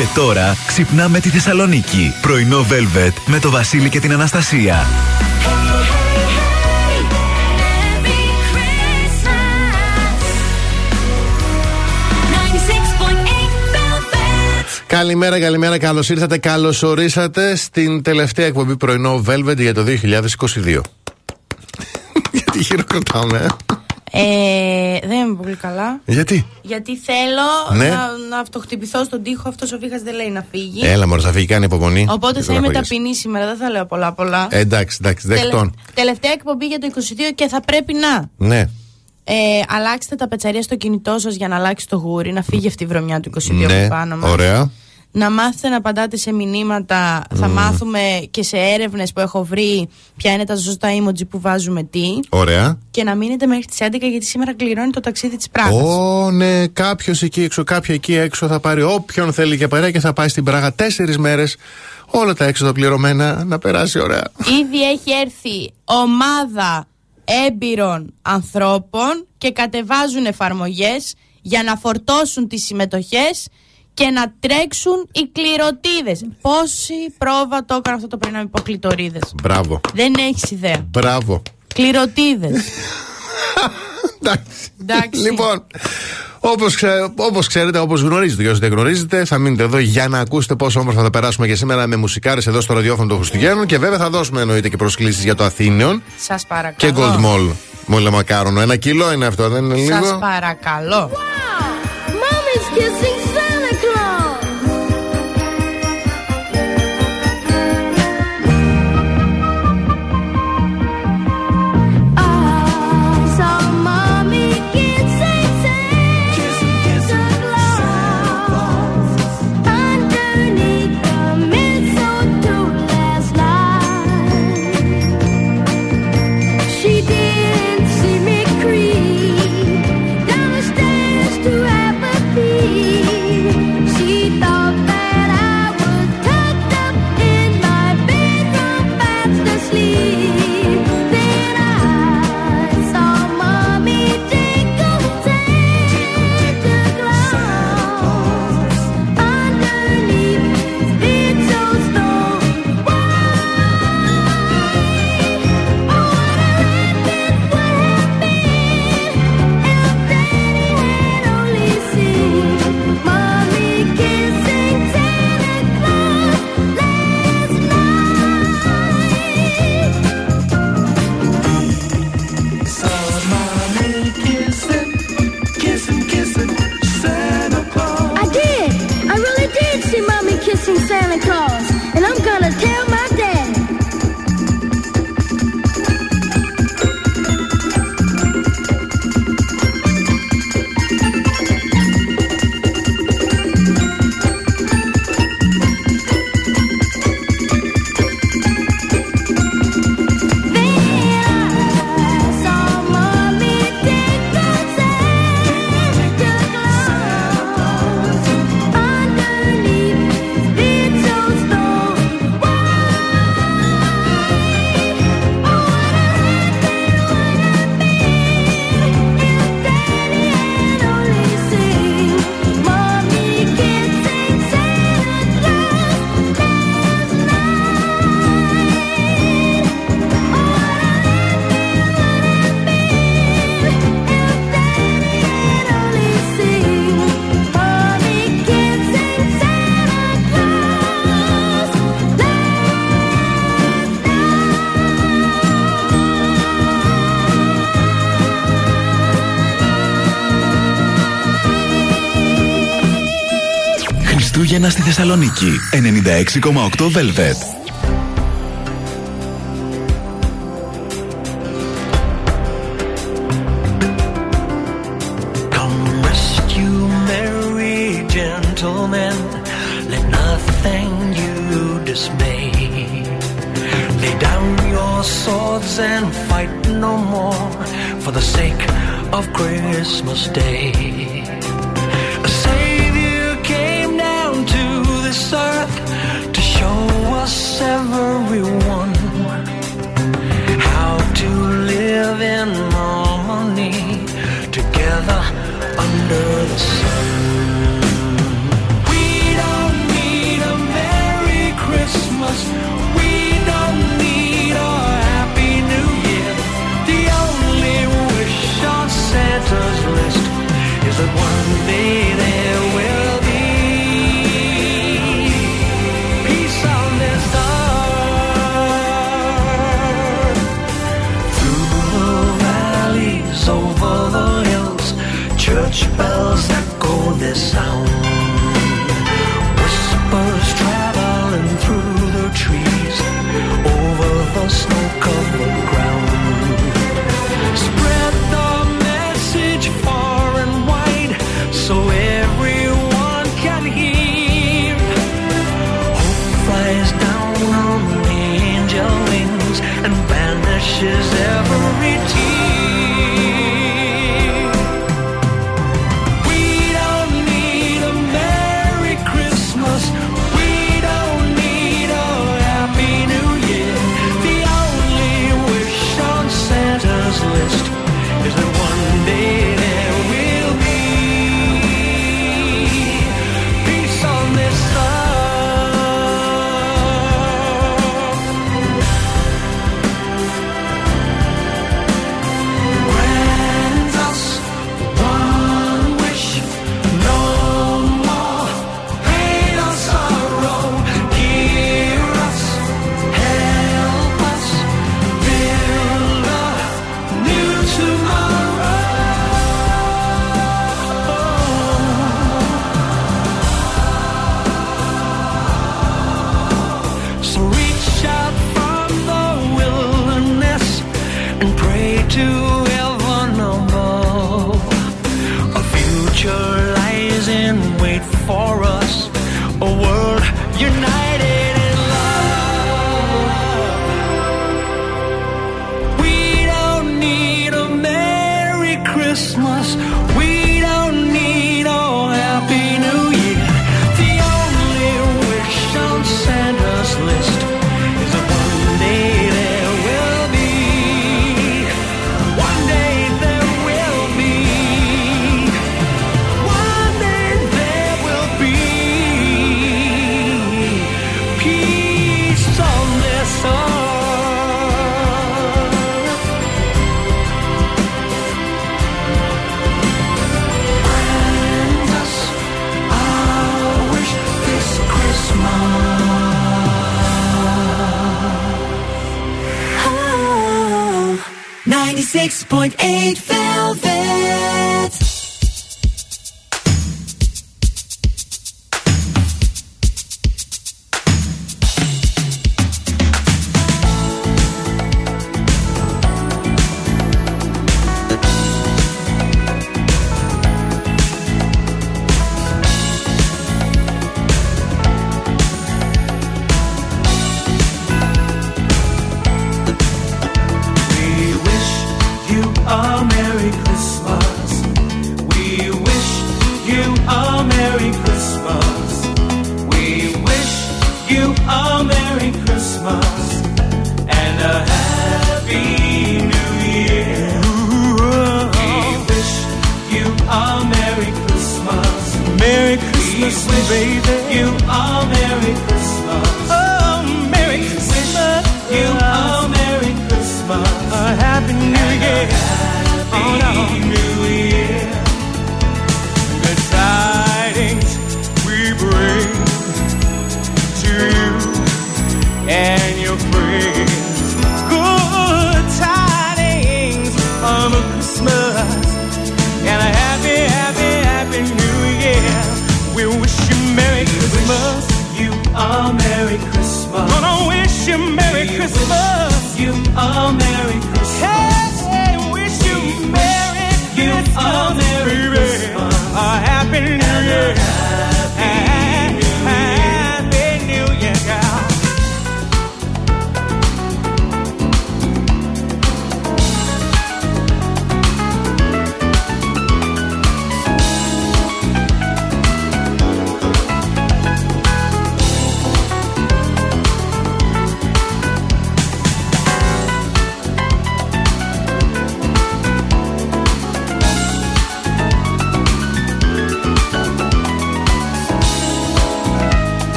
Και τώρα ξυπνάμε τη Θεσσαλονίκη. Πρωινό Velvet με το Βασίλη και την Αναστασία. Καλημέρα, καλημέρα, καλώς ήρθατε, καλώς ορίσατε στην τελευταία εκπομπή πρωινό Velvet για το 2022. Γιατί χειροκροτάμε, ε, δεν είμαι πολύ καλά. Γιατί; Γιατί θέλω Ναι. να, να αυτοχτυπηθώ στον τοίχο. Αυτός ο Βίχας δεν λέει να φύγει. Έλα, μωρό, θα φύγει, κάνει υπομονή. Οπότε Δεν θα είμαι στεναχωριέσαι. ταπεινή σήμερα. Δεν θα λέω πολλά πολλά. Ε, εντάξει, εντάξει, δεκτών. Τελε- τελευταία εκπομπή για το 22 και θα πρέπει να. Ναι. Ε, αλλάξτε τα πετσαρία στο κινητό σας για να αλλάξει το γούρι, να φύγει αυτή η βρωμιά του 22 Ναι, από πάνω μας. ωραία. Να μάθετε να απαντάτε σε μηνύματα. Θα μάθουμε και σε έρευνες που έχω βρει ποια είναι τα σωστά emoji που βάζουμε τι. Ωραία. Και να μείνετε μέχρι τις 11 γιατί σήμερα κληρώνει το ταξίδι της Πράγας. Ω, ναι, κάποιος εκεί έξω, κάποια εκεί έξω θα πάρει όποιον θέλει και παρέα και θα πάει στην Πράγα τέσσερις μέρες. Όλα τα έξοδα πληρωμένα να περάσει ωραία. Ήδη έχει έρθει ομάδα έμπειρων ανθρώπων και κατεβάζουν εφαρμογές για να φορτώσουν τις συμμετοχές και να τρέξουν οι κληρωτίδες. Πόση πρόβα το έκανα αυτό το πριν να μην πω κλητορίδες. Μπράβο. Δεν έχεις ιδέα. Μπράβο. Κληρωτίδες. Εντάξει. Εντάξει. Λοιπόν, όπως όπως ξέρετε, όπως γνωρίζετε και όσοι δεν γνωρίζετε, θα μείνετε εδώ για να ακούσετε πόσο όμορφα θα περάσουμε και σήμερα με μουσικάρες εδώ στο ραδιόφωνο των Χριστουγέννων. Και βέβαια θα δώσουμε εννοείται και προσκλήσεις για το Αθήνιον Σας παρακαλώ. και Gold Mall. Μόλι μακάρονο. Ένα κιλό είναι αυτό, δεν είναι λίγο; Σας παρακαλώ. Χριστούγεννα στη Θεσσαλονίκη. 96,8 Velvet. Come rescue merry gentlemen, let nothing you dismay. Lay down your swords and fight no more for the sake of Christmas Day. Everyone eight. Amen.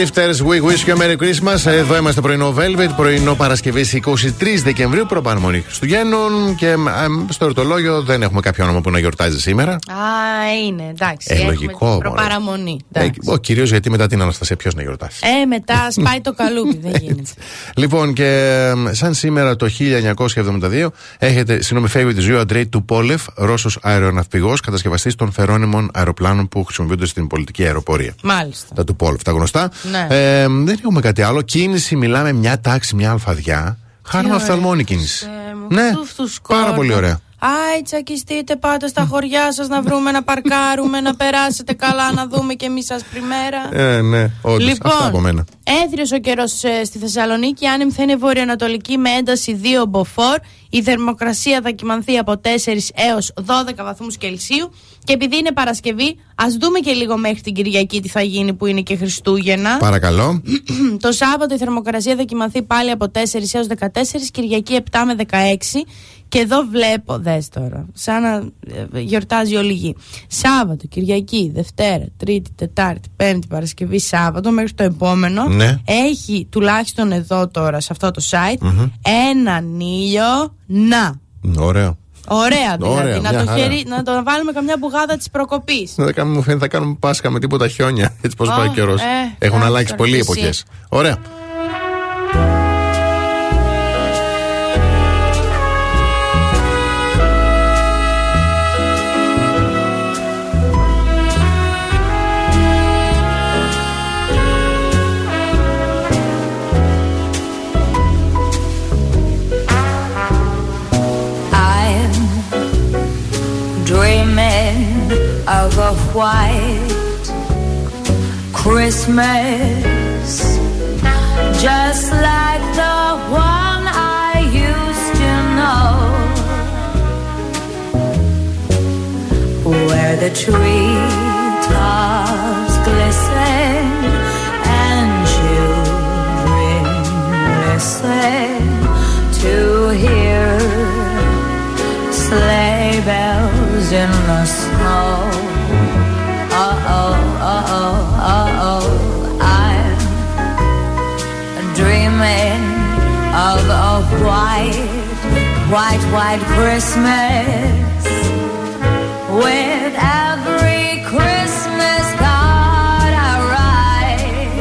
Drifters, We Wish You a Merry Christmas. Εδώ είμαστε πρωινό Velvet, πρωινό Παρασκευή 23 Δεκεμβρίου, προπαραμονή Χριστουγέννων. Και εμ, στο ερωτολόγιο δεν έχουμε κάποιο όνομα που να γιορτάζει σήμερα. Α, είναι, εντάξει. Ε, έχουμε λογικό, την μωρέ. Προπαραμονή. Ε, εντάξει. ο κυρίως γιατί μετά την Αναστασία ποιος να γιορτάσει. Ε, μετά σπάει το καλούπι, δεν γίνεται. Λοιπόν, και εμ, σαν σήμερα το 1972 έχετε, συγγνώμη, φεύγει τη ζωή ο Αντρέι Τουπόλεφ, Ρώσος αεροναυπηγός, κατασκευαστής των φερόνιμων αεροπλάνων που χρησιμοποιούνται στην πολιτική αεροπορία. Μάλιστα. Τα Τουπόλεφ, τα γνωστά. Ναι. Ε, δεν έχουμε κάτι άλλο. Κίνηση, μιλάμε μια τάξη, μια αλφαδιά. Χάρμα ωραία. οφθαλμόνη κίνηση. Ε, μου, Ναι, φτούφτους πάρα κόρνα. πολύ ωραία. Άι, τσακιστείτε, πάτε στα χωριά σας να βρούμε να παρκάρουμε, να περάσετε καλά, να δούμε και εμείς άσπρη μέρα. Ε, ναι, όντως. Αυτά από μένα. έθριο ο καιρός στη Θεσσαλονίκη. Άνεμη θα είναι βορειοανατολική με ένταση 2 μποφόρ. Η θερμοκρασία θα κυμανθεί από 4 έως 12 βαθμούς Κελσίου. Και επειδή είναι Παρασκευή, ας δούμε και λίγο μέχρι την Κυριακή τι θα γίνει που είναι και Χριστούγεννα. Παρακαλώ. Το Σάββατο η θερμοκρασία θα κοιμανθεί πάλι από 4 έως 14, Κυριακή 7 με 16. Και εδώ βλέπω, δες τώρα, σαν να ε, γιορτάζει όλη η γη. Σάββατο, Κυριακή, Δευτέρα, Τρίτη, Τετάρτη, Πέμπτη, Παρασκευή, Σάββατο, μέχρι το επόμενο. Ναι. Έχει τουλάχιστον εδώ τώρα, σε αυτό το site, έναν ήλιο να. Ωραίο. Ωραία δηλαδή. Ωραία, να, μια το χαρά. χέρι, να το βάλουμε καμιά μπουγάδα της προκοπής. Δεν κάνουμε, μου φαίνεται θα κάνουμε Πάσχα με τίποτα χιόνια. Έτσι πώ Α, πάει ο καιρός. ε, Έχουν κάτσε αλλάξει τώρα πολλοί κι εσύ. εποχές. Ωραία. Christmas, just like the one I used to know, where the tree tops glisten and children listen to hear sleigh bells in the snow. White, white Christmas with every Christmas card I write.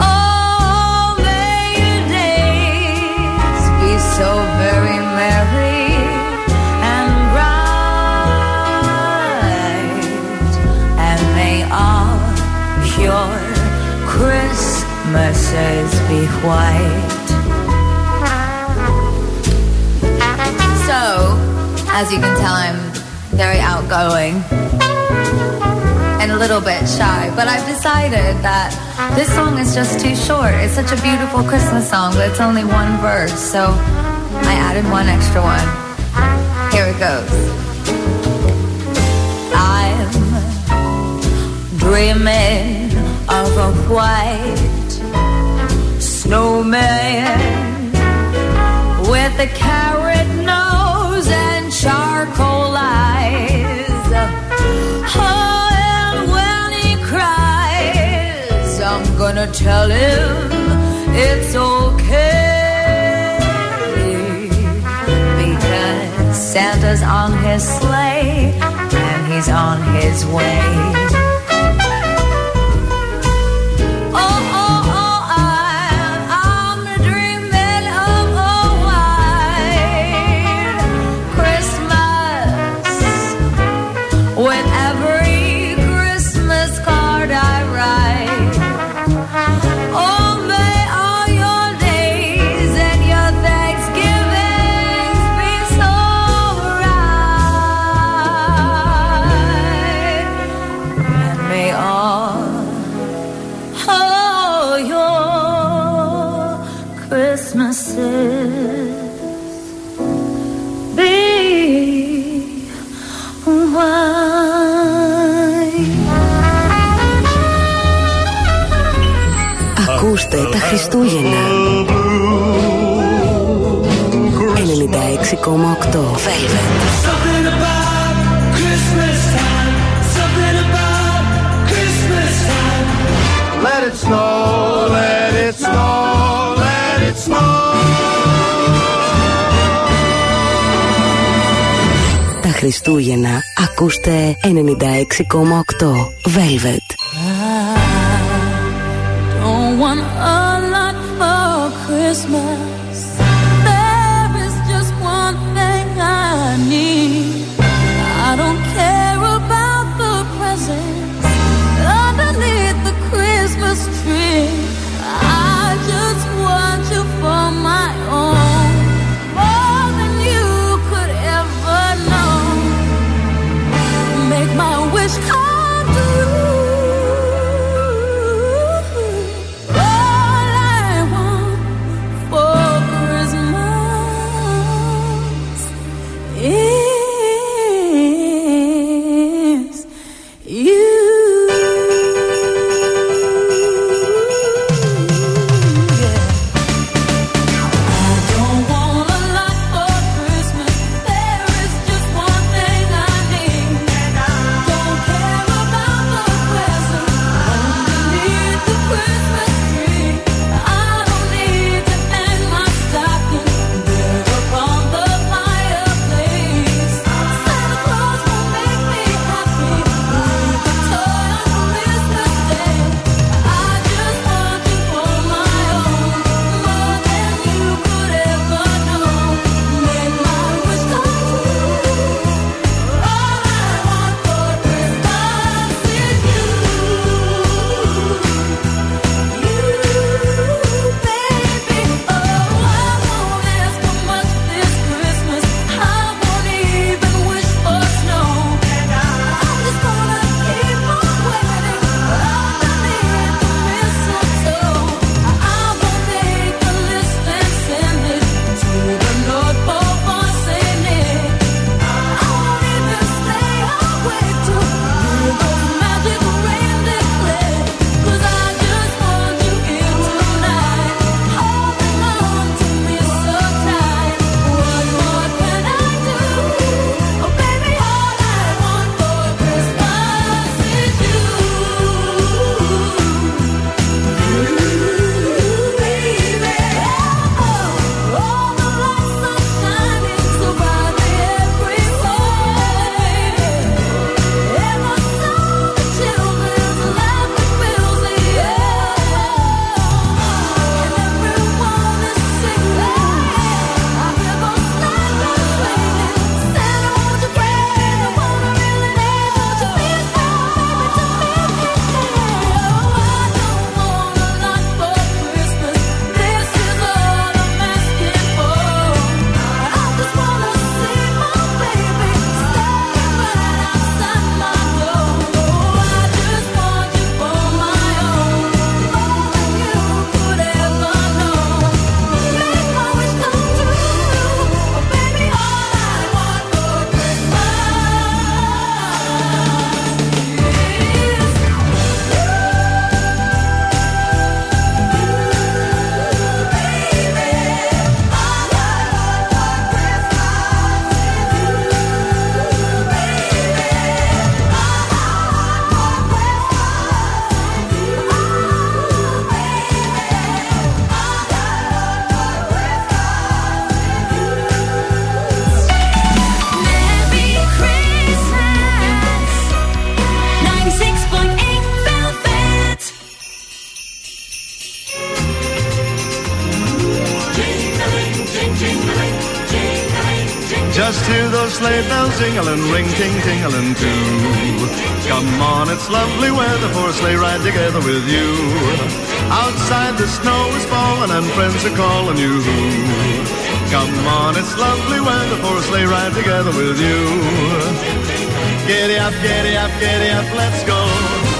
Oh, may your days be so very merry and bright, and may all your Christmases be white. As you can tell, I'm very outgoing and a little bit shy, but I've decided that this song is just too short. It's such a beautiful Christmas song, but it's only one verse, so I added one extra one. Here it goes. I'm dreaming of a white snowman with a carrot charcoal eyes. Oh, and when he cries, I'm gonna tell him it's okay because Santa's on his sleigh and he's on his way. Let it snow, let it snow, let it snow. Τα Χριστούγεννα ακούστε 96,8 Velvet. Jingling, ring ting tingling too. Come on, it's lovely weather for a sleigh ride together with you. Outside the snow is falling and friends are calling you. Come on, it's lovely weather for a sleigh ride together with you. Giddy up, giddy up, giddy up, let's go.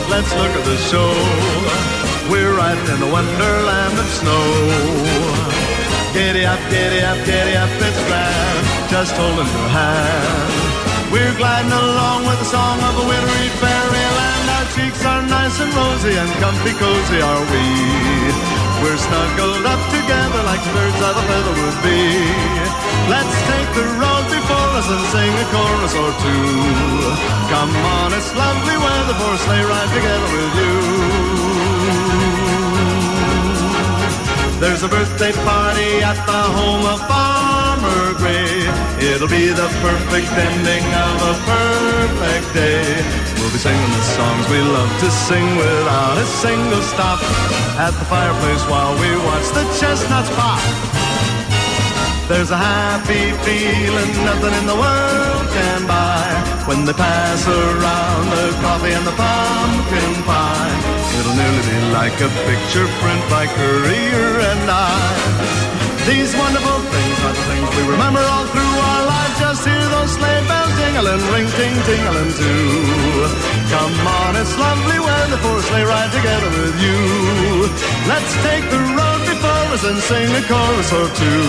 Let's look at the show. We're riding in the wonderland of snow. Giddy up, giddy up, giddy up, it's grand. Just holding your hand. We're gliding along with the song of a wintry fairyland. Our cheeks are nice and rosy and comfy cozy are we. We're snuggled up together like birds of a feather would be. Let's take the road before us and sing a chorus or two. Come on, it's lovely weather for a sleigh ride together with you. There's a birthday party at the home of Farmer Gray. It'll be the perfect ending of a perfect day. We'll be singing the songs we love to sing without a single stop. At the fireplace while we watch the chestnuts pop. There's a happy feeling nothing in the world can buy when they pass around the coffee and the pumpkin pie. It'll nearly be like a picture print by Courier and I. These wonderful things are the things we remember all through our lives. Just hear those sleigh bells jingling, ring ting tingling too. Come on, it's lovely weather for a sleigh ride together with you. Let's take the road before us and sing a chorus or two.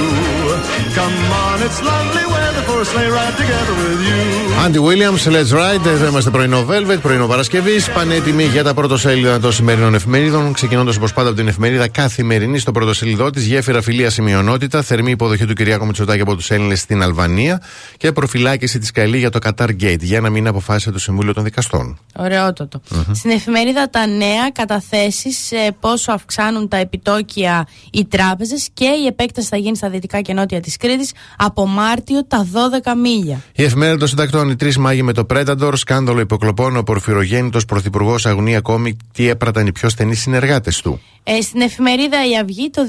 Come on, it's lovely weather for a sleigh ride together with you. Andy Williams, Let's Ride. Εδώ είμαστε πρωινό Velvet, πρωινό Παρασκευής. Πανέτοιμοι για τα πρωτοσέλιδα των σημερινών εφημερίδων. Ξεκινώντας όπως πάντα από την εφημερίδα Καθημερινή στο πρωτοσέλιδό της. Γέφυρα φιλία σημειονότητα. Θερμή υποδοχή του Κυριάκου Μητσοτάκη από τους Έλληνες στην Αλβανία. Και προφυλάκηση της Καηλή για το Qatar Gate. Για να μην αποφάσισε το Συμβούλιο των Δικαστών. Ωραιότατο. Στην εφημερίδα Τα Νέα, καταθέσεις πόσο αυξάνουν τα επιτόκια οι τράπεζες και η επέκταση θα γίνει στα δυτικά και νότια της Κρήτης από Μάρτιο τα 12 μίλια. Η εφημερίδα των συντακτών, οι τρεις μάγοι με το Predator, σκάνδαλο υποκλοπών, ο Πορφυρογέννητο Πρωθυπουργός αγωνία ακόμη τι έπραταν οι πιο στενοί συνεργάτες του. Ε, στην εφημερίδα Η Αυγή το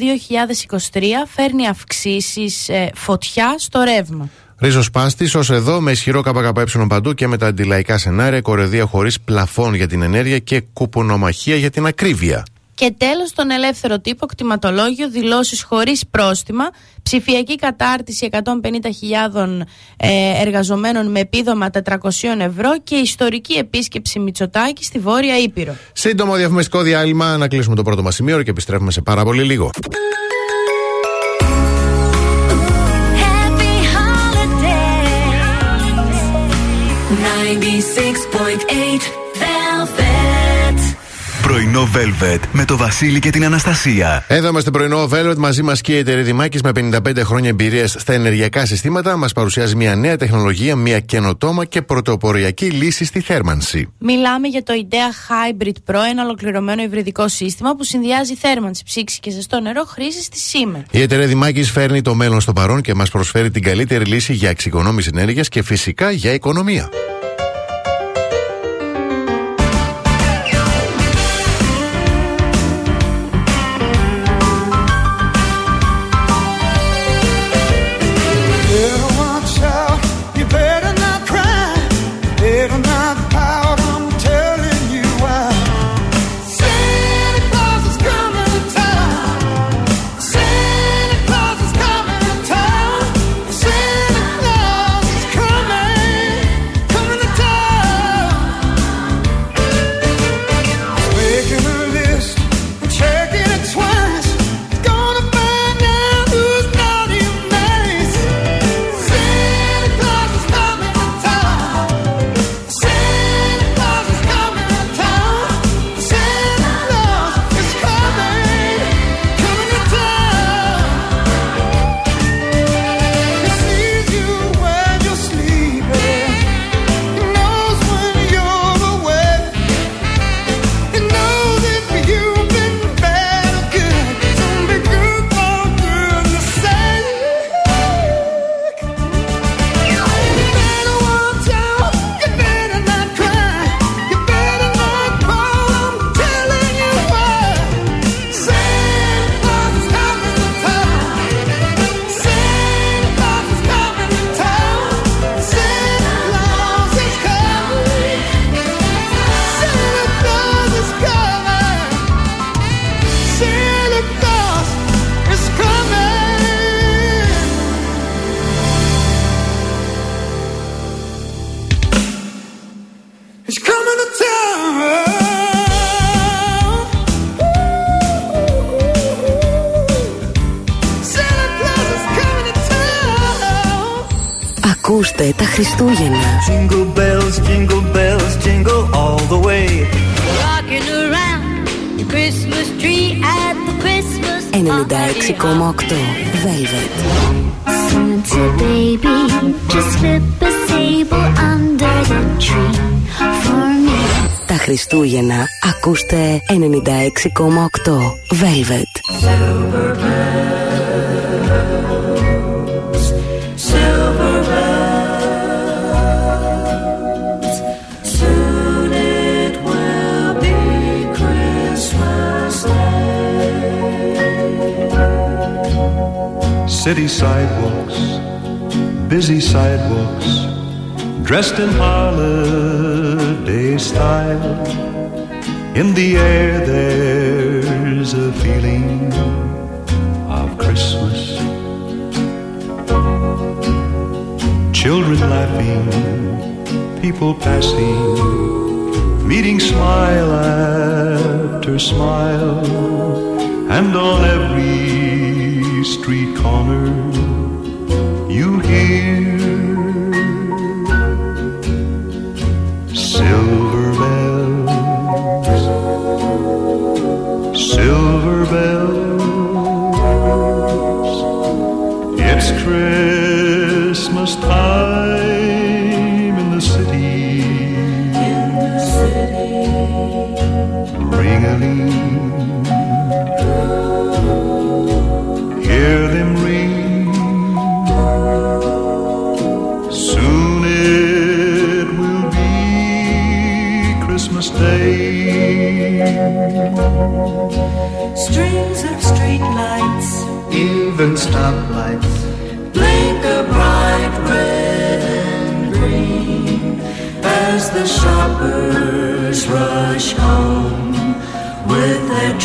2023 φέρνει αυξήσεις ε, φωτιά στο ρεύμα. Ρίζος Πάστης, ως εδώ, με ισχυρό ΚΚΕ παντού και με τα αντιλαϊκά σενάρια, κορεδία χωρίς πλαφόν για την ενέργεια και κουπονομαχία για την ακρίβεια. Και τέλος, τον ελεύθερο τύπο, κτηματολόγιο, δηλώσεις χωρίς πρόστιμα, ψηφιακή κατάρτιση 150.000 ε, εργαζομένων με επίδομα 400 ευρώ και ιστορική επίσκεψη Μητσοτάκη στη Βόρεια Ήπειρο. Σύντομο διαφημιστικό διάλειμμα, να κλείσουμε το πρώτο μας σημείο και επιστρέφουμε σε πάρα πολύ λίγο. Happy holidays. 96.8 Velvet. Πρωινό Velvet με το Βασίλη και την Αναστασία. Εδώ είμαστε πρωινό Velvet μαζί μας και η εταιρεία Δημάκης με 55 χρόνια εμπειρίας στα ενεργειακά συστήματα. Μας παρουσιάζει μια νέα τεχνολογία, μια καινοτόμα και πρωτοποριακή λύση στη θέρμανση. Μιλάμε για το IDEA Hybrid Pro, ένα ολοκληρωμένο υβριδικό σύστημα που συνδυάζει θέρμανση, ψήξη και ζεστό νερό χρήσης στη Siemens. Η εταιρεία Δημάκης φέρνει το μέλλον στο παρόν και μας προσφέρει την καλύτερη λύση για εξοικονόμηση ενέργειας και φυσικά για οικονομία. Velvet. Silver bells, silver bells, soon it will be Christmas Day. City sidewalks, busy sidewalks, dressed in holiday style. In the air there is a feeling of Christmas. Children laughing, people passing, meeting smile after smile, and on every street corner you hear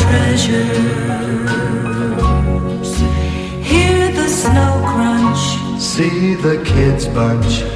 treasures. Hear the snow crunch. See the kids bunch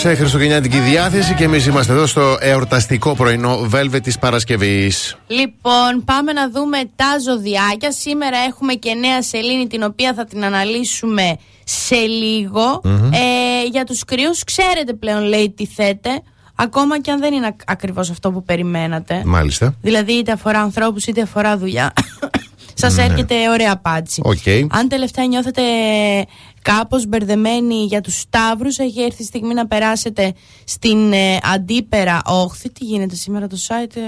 Σε χριστουγεννιάτικη διάθεση και εμείς είμαστε εδώ στο εορταστικό πρωινό Velvet της Παρασκευής. Λοιπόν, πάμε να δούμε τα ζωδιάκια. Σήμερα έχουμε και νέα σελήνη την οποία θα την αναλύσουμε σε λίγο. Ε, για τους κριούς ξέρετε πλέον λέει τι θέλετε. Ακόμα και αν δεν είναι ακ- ακριβώς αυτό που περιμένατε. Μάλιστα. Δηλαδή είτε αφορά ανθρώπους είτε αφορά δουλειά. Σας έρχεται ωραία απάντηση. Οκ. Αν τελευταία νιώθετε κάπως μπερδεμένοι για τους Σταύρους έχει έρθει η στιγμή να περάσετε στην ε, αντίπερα όχθη. Τι γίνεται σήμερα το site. ε;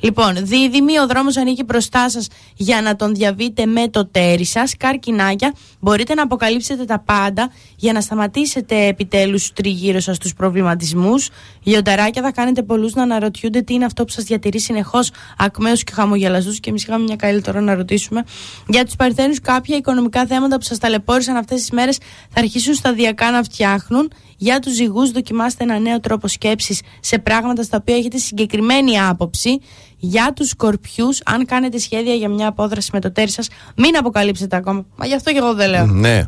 Λοιπόν, δίδυμη, ο δρόμος ανοίγει μπροστά σας για να τον διαβείτε με το τέρι σας. Καρκινάκια, μπορείτε να αποκαλύψετε τα πάντα για να σταματήσετε επιτέλους τριγύρω σας τους προβληματισμούς. Λιονταράκια θα κάνετε πολλούς να αναρωτιούνται τι είναι αυτό που σας διατηρεί συνεχώς ακμαίους και χαμογελαστούς και εμείς είχαμε μια καλή τώρα να ρωτήσουμε. Για τους παρθένους κάποια οικονομικά θέματα που σας ταλαιπώρησαν αυτές τις μέρες θα αρχίσουν σταδιακά να φτιάχνουν. Για τους ζυγούς δοκιμάστε ένα νέο τρόπο σκέψης σε πράγματα στα οποία έχετε συγκεκριμένη άποψη. Για τους σκορπιούς, αν κάνετε σχέδια για μια απόδραση με το τέρι σας, μην αποκαλύψετε ακόμα. Μα γι' αυτό και εγώ δεν λέω. Ναι.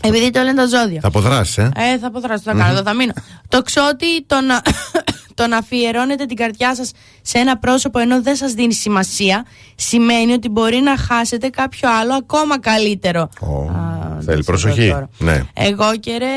Επειδή το λένε τα ζώδια. Θα αποδράσεις, ε; Ε, θα αποδράσω, θα κάνω, εδώ θα μείνω. Το ξότι το να, το να αφιερώνετε την καρδιά σας σε ένα πρόσωπο ενώ δεν σας δίνει σημασία σημαίνει ότι μπορεί να χάσετε κάποιο άλλο ακόμα καλύτερο. Α, Θέλει δεν προσοχή. ξέρω τώρα. Ναι. Εγώ και ρε,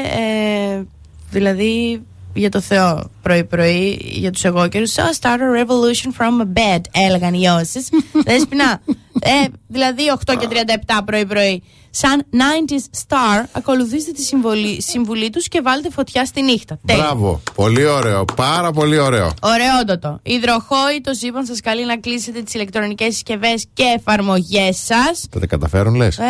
ε, δηλαδή για το Θεό πρωί-πρωί, για τους εγώ καιρούς So start a revolution from a bed, έλεγαν οι όσες. Δέσποινα, ε, δηλαδή 8 και 37 πρωί-πρωί. Σαν 90s star, ακολουθήστε τη συμβολή, συμβουλή τους και βάλτε φωτιά στη νύχτα. Τέλεια. Μπράβο. Πολύ ωραίο. Πάρα πολύ ωραίο. Ωραιότατο. Υδροχόοι, το σύμπαν σας καλεί να κλείσετε τις ηλεκτρονικές συσκευές και εφαρμογές σας. Θα τα καταφέρουν, λες; Ε,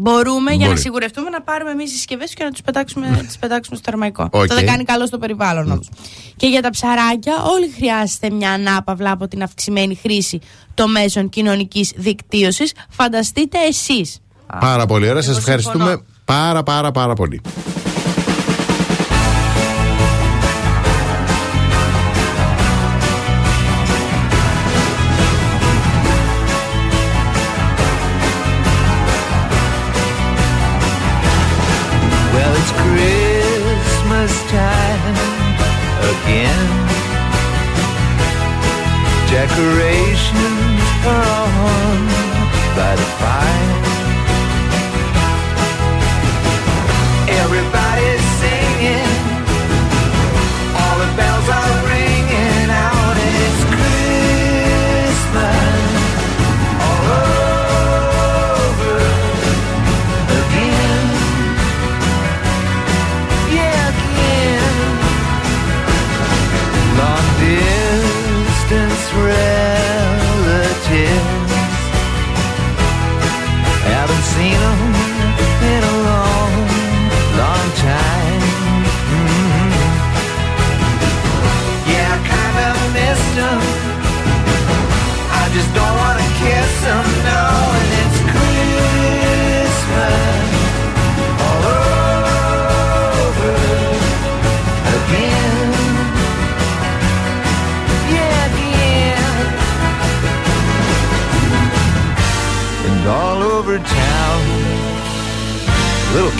μπορούμε για να Μπορεί. σιγουρευτούμε να πάρουμε εμείς τις συσκευές και να του πετάξουμε, τις πετάξουμε στο θερμαϊκό. Οκ. Αυτό δεν κάνει καλό στο περιβάλλον όμως. Και για τα ψαράκια, όλοι χρειάζεται μια ανάπαυλα από την αυξημένη χρήση των μέσων κοινωνικής δικτύωσης. Φανταστείτε εσείς. Πάρα πολύ ωραία. Σας Εγώ ευχαριστούμε συμφωνώ. πάρα πάρα πάρα πολύ.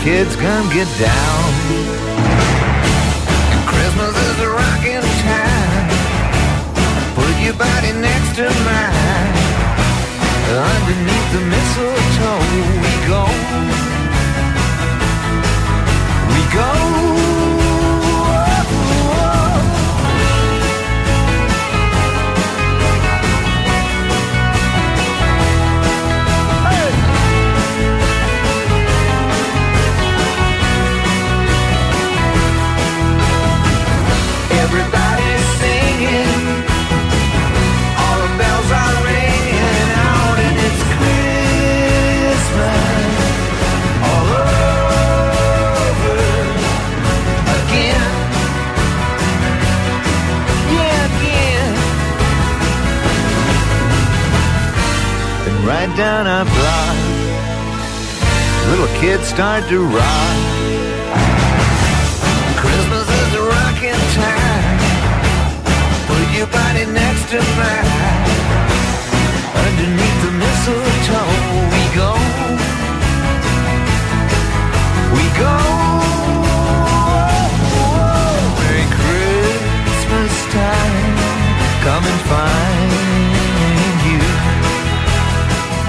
Kids come get down. And Christmas is a rocking time. Put your body next to mine. Underneath the mistletoe, we go. We go. Right down our block, little kids start to rock. Christmas is a rocking time. Put your body next tonight. Underneath the mistletoe, we go. We go. Merry Christmas time. Come and find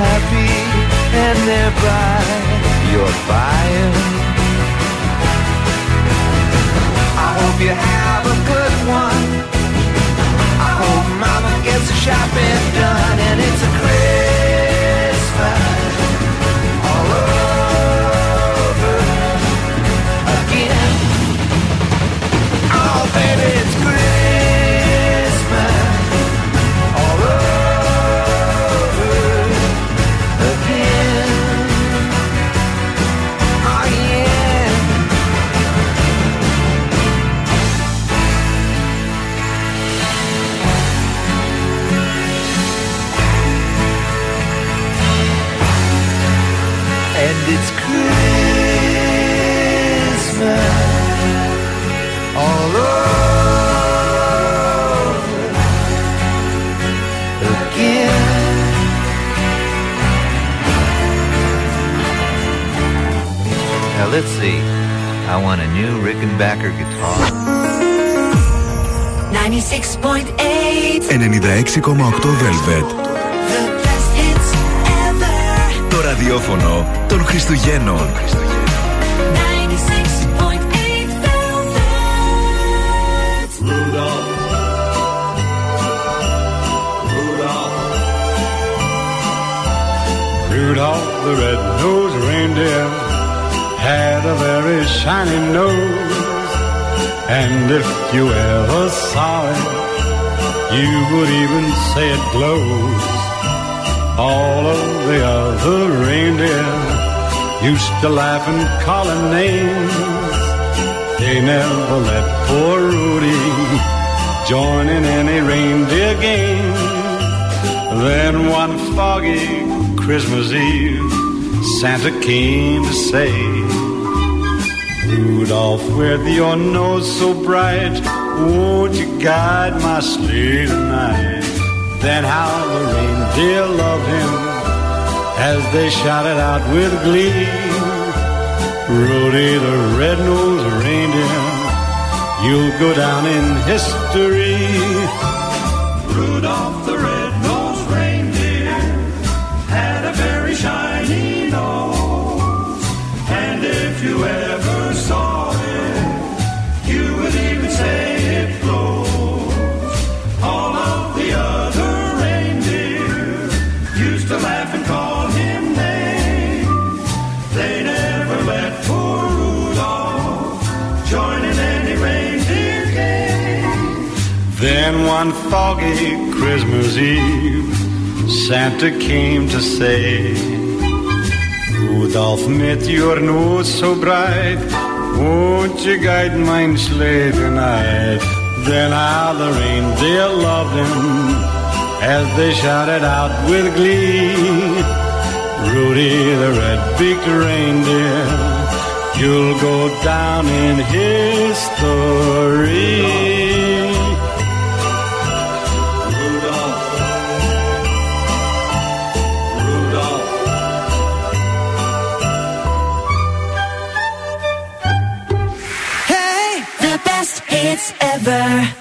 happy and thereby you're buying. I hope you have a good one. I hope mama gets the shopping done and it's a Christmas all over again. Oh baby, it's Christmas let's see. I want a new Rickenbacker guitar. 96.8 96,8 Velvet. The best hits ever. Το ραδιόφωνο των Χριστουγέννων. 96.8 Velvet. Rudolph the red-nosed reindeer had a very shiny nose. And if you ever saw it, you would even say it glows. All of the other reindeer used to laugh and call him names. They never let poor Rudy join in any reindeer game. Then one foggy Christmas Eve, Santa came to say, Rudolph, with your nose so bright, won't you guide my sleigh tonight? Then how the reindeer loved him as they shouted out with glee. Rudy the red-nosed reindeer, you'll go down in history. Rudolph foggy Christmas Eve, Santa came to say, Rudolph, met your nose so bright, won't you guide mine sleigh tonight? Then how the reindeer loved him as they shouted out with glee. Rudy the red-beaked reindeer, you'll go down in history. forever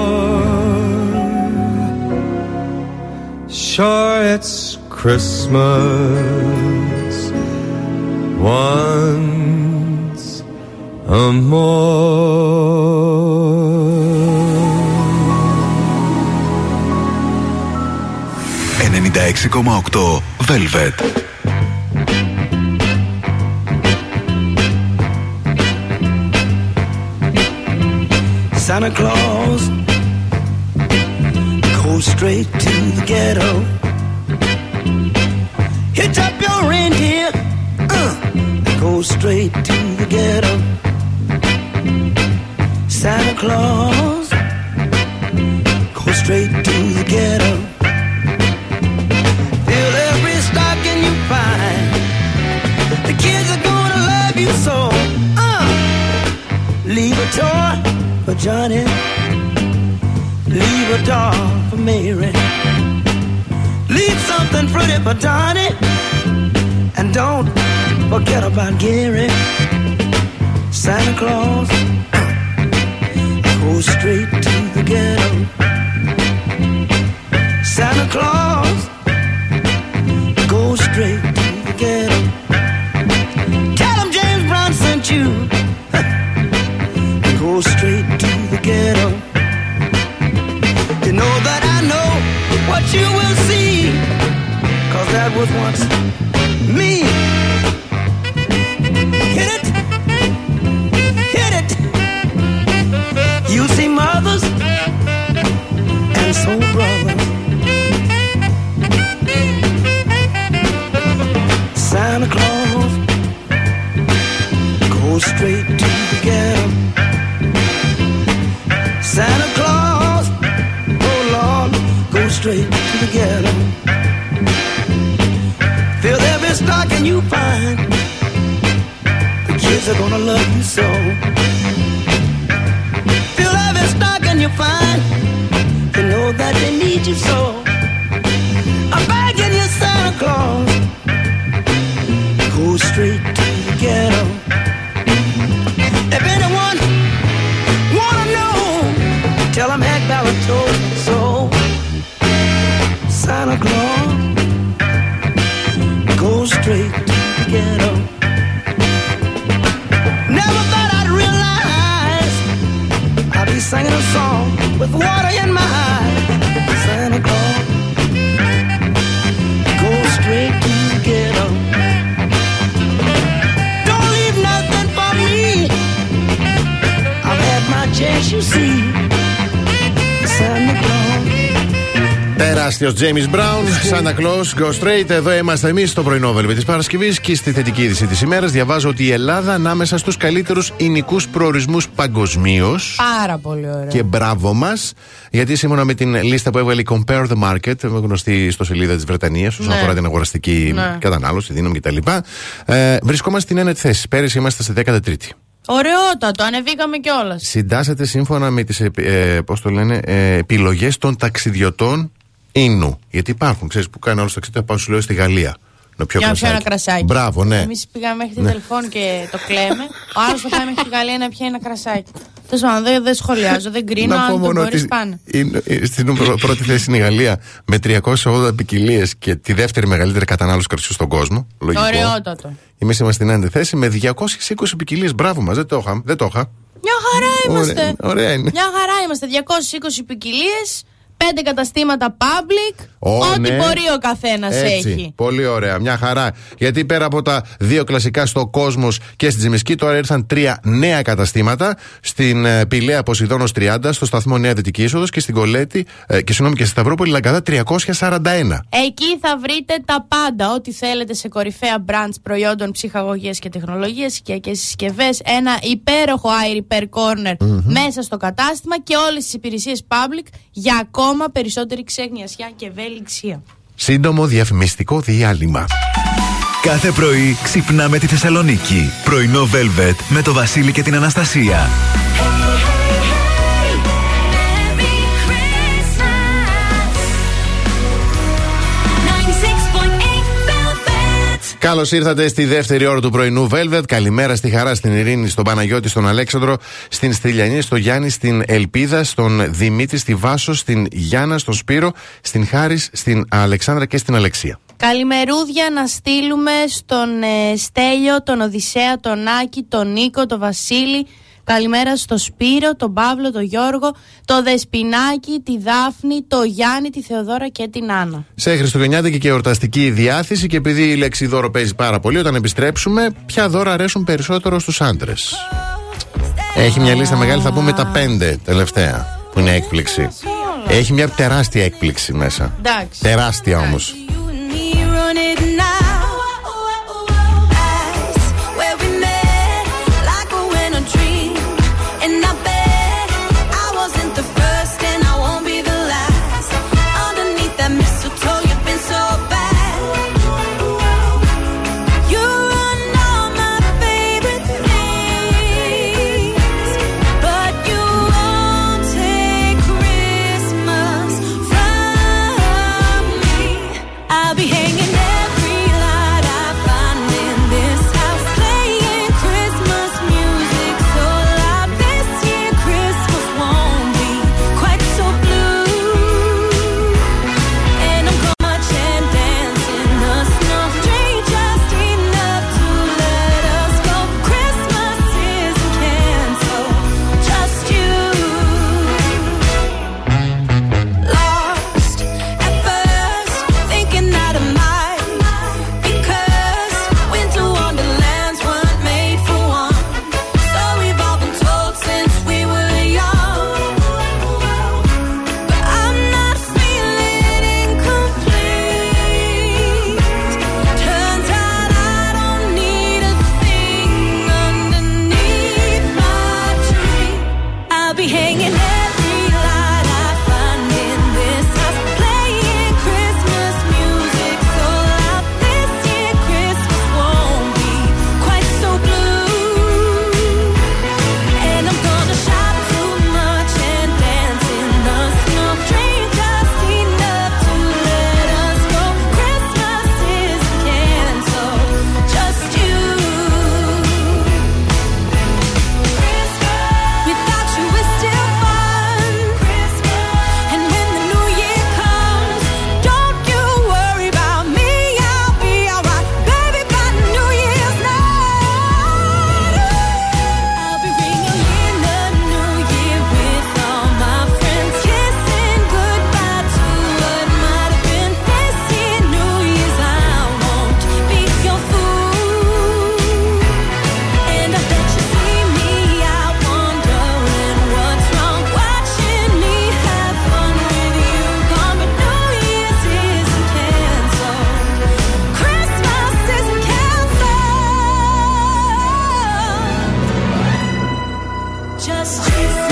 Sure, it's Christmas once a more. 96,8 Velvet. Santa Claus goes straight to the ghetto. Hitch up your reindeer, uh, go straight to the ghetto. Santa Claus go straight to the ghetto. Fill every stocking you find. The kids are gonna love you so. Uh, leave a toy for Johnny. Leave a for Mary. Leave something pretty for Donnie. And don't forget about Gary. Santa Claus go straight to the ghetto. Santa Claus James Brown, Santa Claus, Go Straight. Εδώ είμαστε εμείς στο πρωινό βέλβε τη Παρασκευής και στη θετική είδηση της ημέρας διαβάζω ότι η Ελλάδα ανάμεσα στους καλύτερους ηνικού προορισμούς παγκοσμίως. Πάρα πολύ ωραία. Και μπράβο μας, γιατί σύμφωνα με την λίστα που έβγαλε η Compare the Market, γνωστή στο σελίδα της Βρετανίας, όσον Ναι. αφορά την αγοραστική Ναι. κατανάλωση, δύναμη κτλ. Ε, βρισκόμαστε στην ένατη θέση. Πέρυσι είμαστε στη 13η. Ωραιότατο, ανεβήκαμε κιόλας. Συντάσσεται σύμφωνα με τις ε, πώς το λένε, ε, επιλογές των ταξιδιωτών ίνου. Γιατί υπάρχουν, ξέρεις, που κάνει όλο το ταξίδι, πάω σου λέω στη Γαλλία. Να πιω Για να πιω ένα κρασάκι. κρασάκι. Μπράβο, ναι. Εμείς πήγαμε μέχρι τη Ναι. τελεφών και το κλαίμε. Ο άλλος θα πάει μέχρι τη Γαλλία να πιει ένα κρασάκι. Τέλος πάντων, δεν, δεν σχολιάζω, δεν κρίνω. Να πω Αν το μόνο μπορείς, ότι πάνε. είναι- ε, στην πρω- πρώτη θέση είναι η Γαλλία με 380 ποικιλίες και τη δεύτερη μεγαλύτερη κατανάλωση κρασιού στον κόσμο. Λογικό. Ωραιότατο. Εμείς είμαστε στην ένατη θέση με 220 ποικιλίες. Μπράβο μας, δεν το είχα. Δεν το είχα. Μια χαρά είμαστε. Ωραία, ωραία είναι. Μια χαρά είμαστε. 220 ποικιλίες, 5 καταστήματα public. Ω, ό,τι ναι. μπορεί ο καθένας Έτσι, έχει. Πολύ ωραία, μια χαρά. Γιατί πέρα από τα δύο κλασικά στο κόσμος και στην Τζιμισκή, τώρα ήρθαν τρία νέα καταστήματα. Στην ε, Πηλαία Ποσειδόνο 30, στο σταθμό Νέα Δυτική Είσοδος και στην Κολέτη, ε, και συγγνώμη, και στη Σταυρούπολη Λαγκαδά 341. Εκεί θα βρείτε τα πάντα, ό,τι θέλετε σε κορυφαία brands προϊόντων ψυχαγωγίας και τεχνολογίας, οικιακές συσκευές, ένα υπέροχο iRepair Corner μέσα στο κατάστημα και όλες τις υπηρεσίες public για ακόμα περισσότερη ξέγνιασιά και ευέλιξία. Σύντομο διαφημιστικό διάλειμμα. Κάθε πρωί ξυπνάμε τη Θεσσαλονίκη. Πρωινό Velvet με το Βασίλη και την Αναστασία. Καλώς ήρθατε στη δεύτερη ώρα του πρωινού Velvet. Καλημέρα στη Χαρά, στην Ειρήνη, στον Παναγιώτη, στον Αλέξανδρο, στην Στυλιανή, στον Γιάννη, στην Ελπίδα, στον Δημήτρη, στη Βάσο, στην Γιάννα, στον Σπύρο, στην Χάρη, στην Αλεξάνδρα και στην Αλεξία. Καλημερούδια να στείλουμε στον ε, Στέλιο, τον Οδυσσέα, τον Άκη, τον Νίκο, τον Βασίλη. Καλημέρα στο Σπύρο, τον Παύλο, τον Γιώργο, το Δεσπινάκη, τη Δάφνη, το Γιάννη, τη Θεοδόρα και την Άννα. Σε Χριστουγεννιάτικη και εορταστική διάθεση και επειδή η λέξη δώρο παίζει πάρα πολύ, όταν επιστρέψουμε, ποια δώρα αρέσουν περισσότερο στους άντρες. Έχει μια λίστα μεγάλη, θα πούμε τα πέντε τελευταία, που είναι έκπληξη. Έχει μια τεράστια έκπληξη μέσα. Εντάξει. Τεράστια όμως. Peace.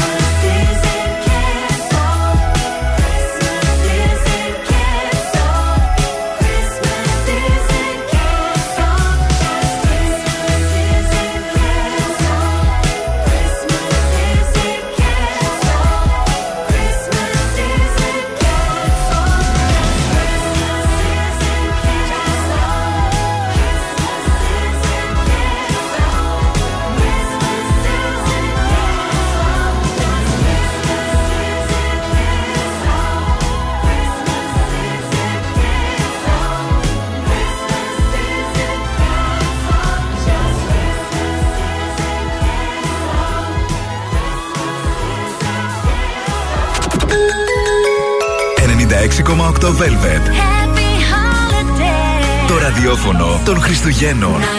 των Χριστουγέννων.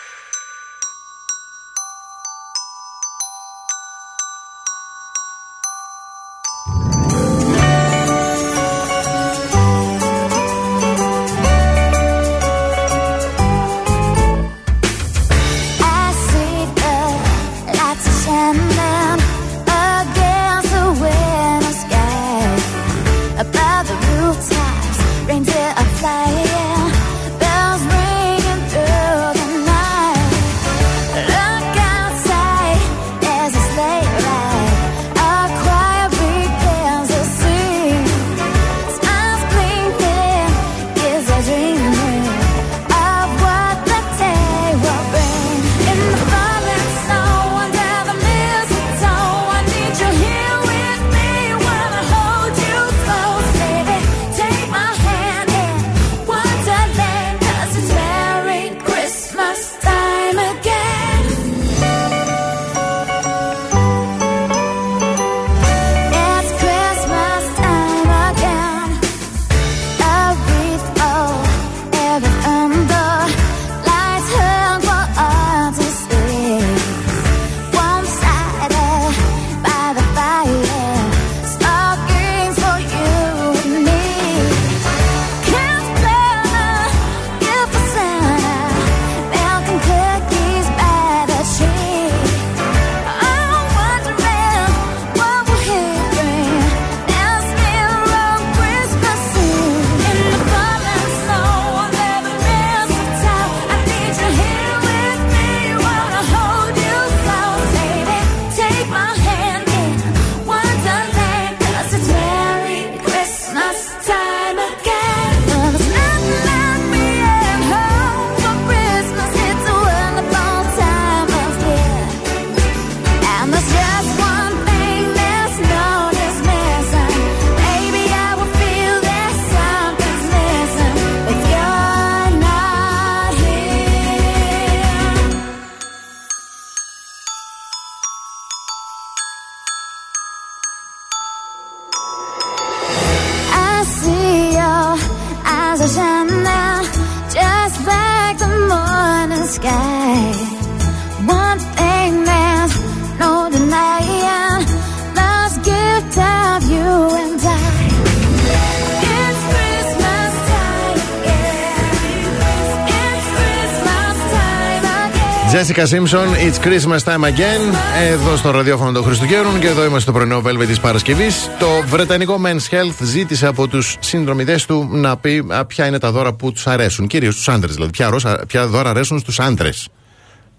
Again. Jessica Simpson, It's Christmas time again. Εδώ στο ραδιόφωνο των Χριστουγέννων και εδώ είμαστε στο πρωινό Velvet της Παρασκευής. Το βρετανικό Men's Health ζήτησε από τους συνδρομητές του να πει α, ποια είναι τα δώρα που τους αρέσουν. Κυρίως τους άντρες δηλαδή. Ποια, ρώσα- ποια δώρα αρέσουν στους άντρες.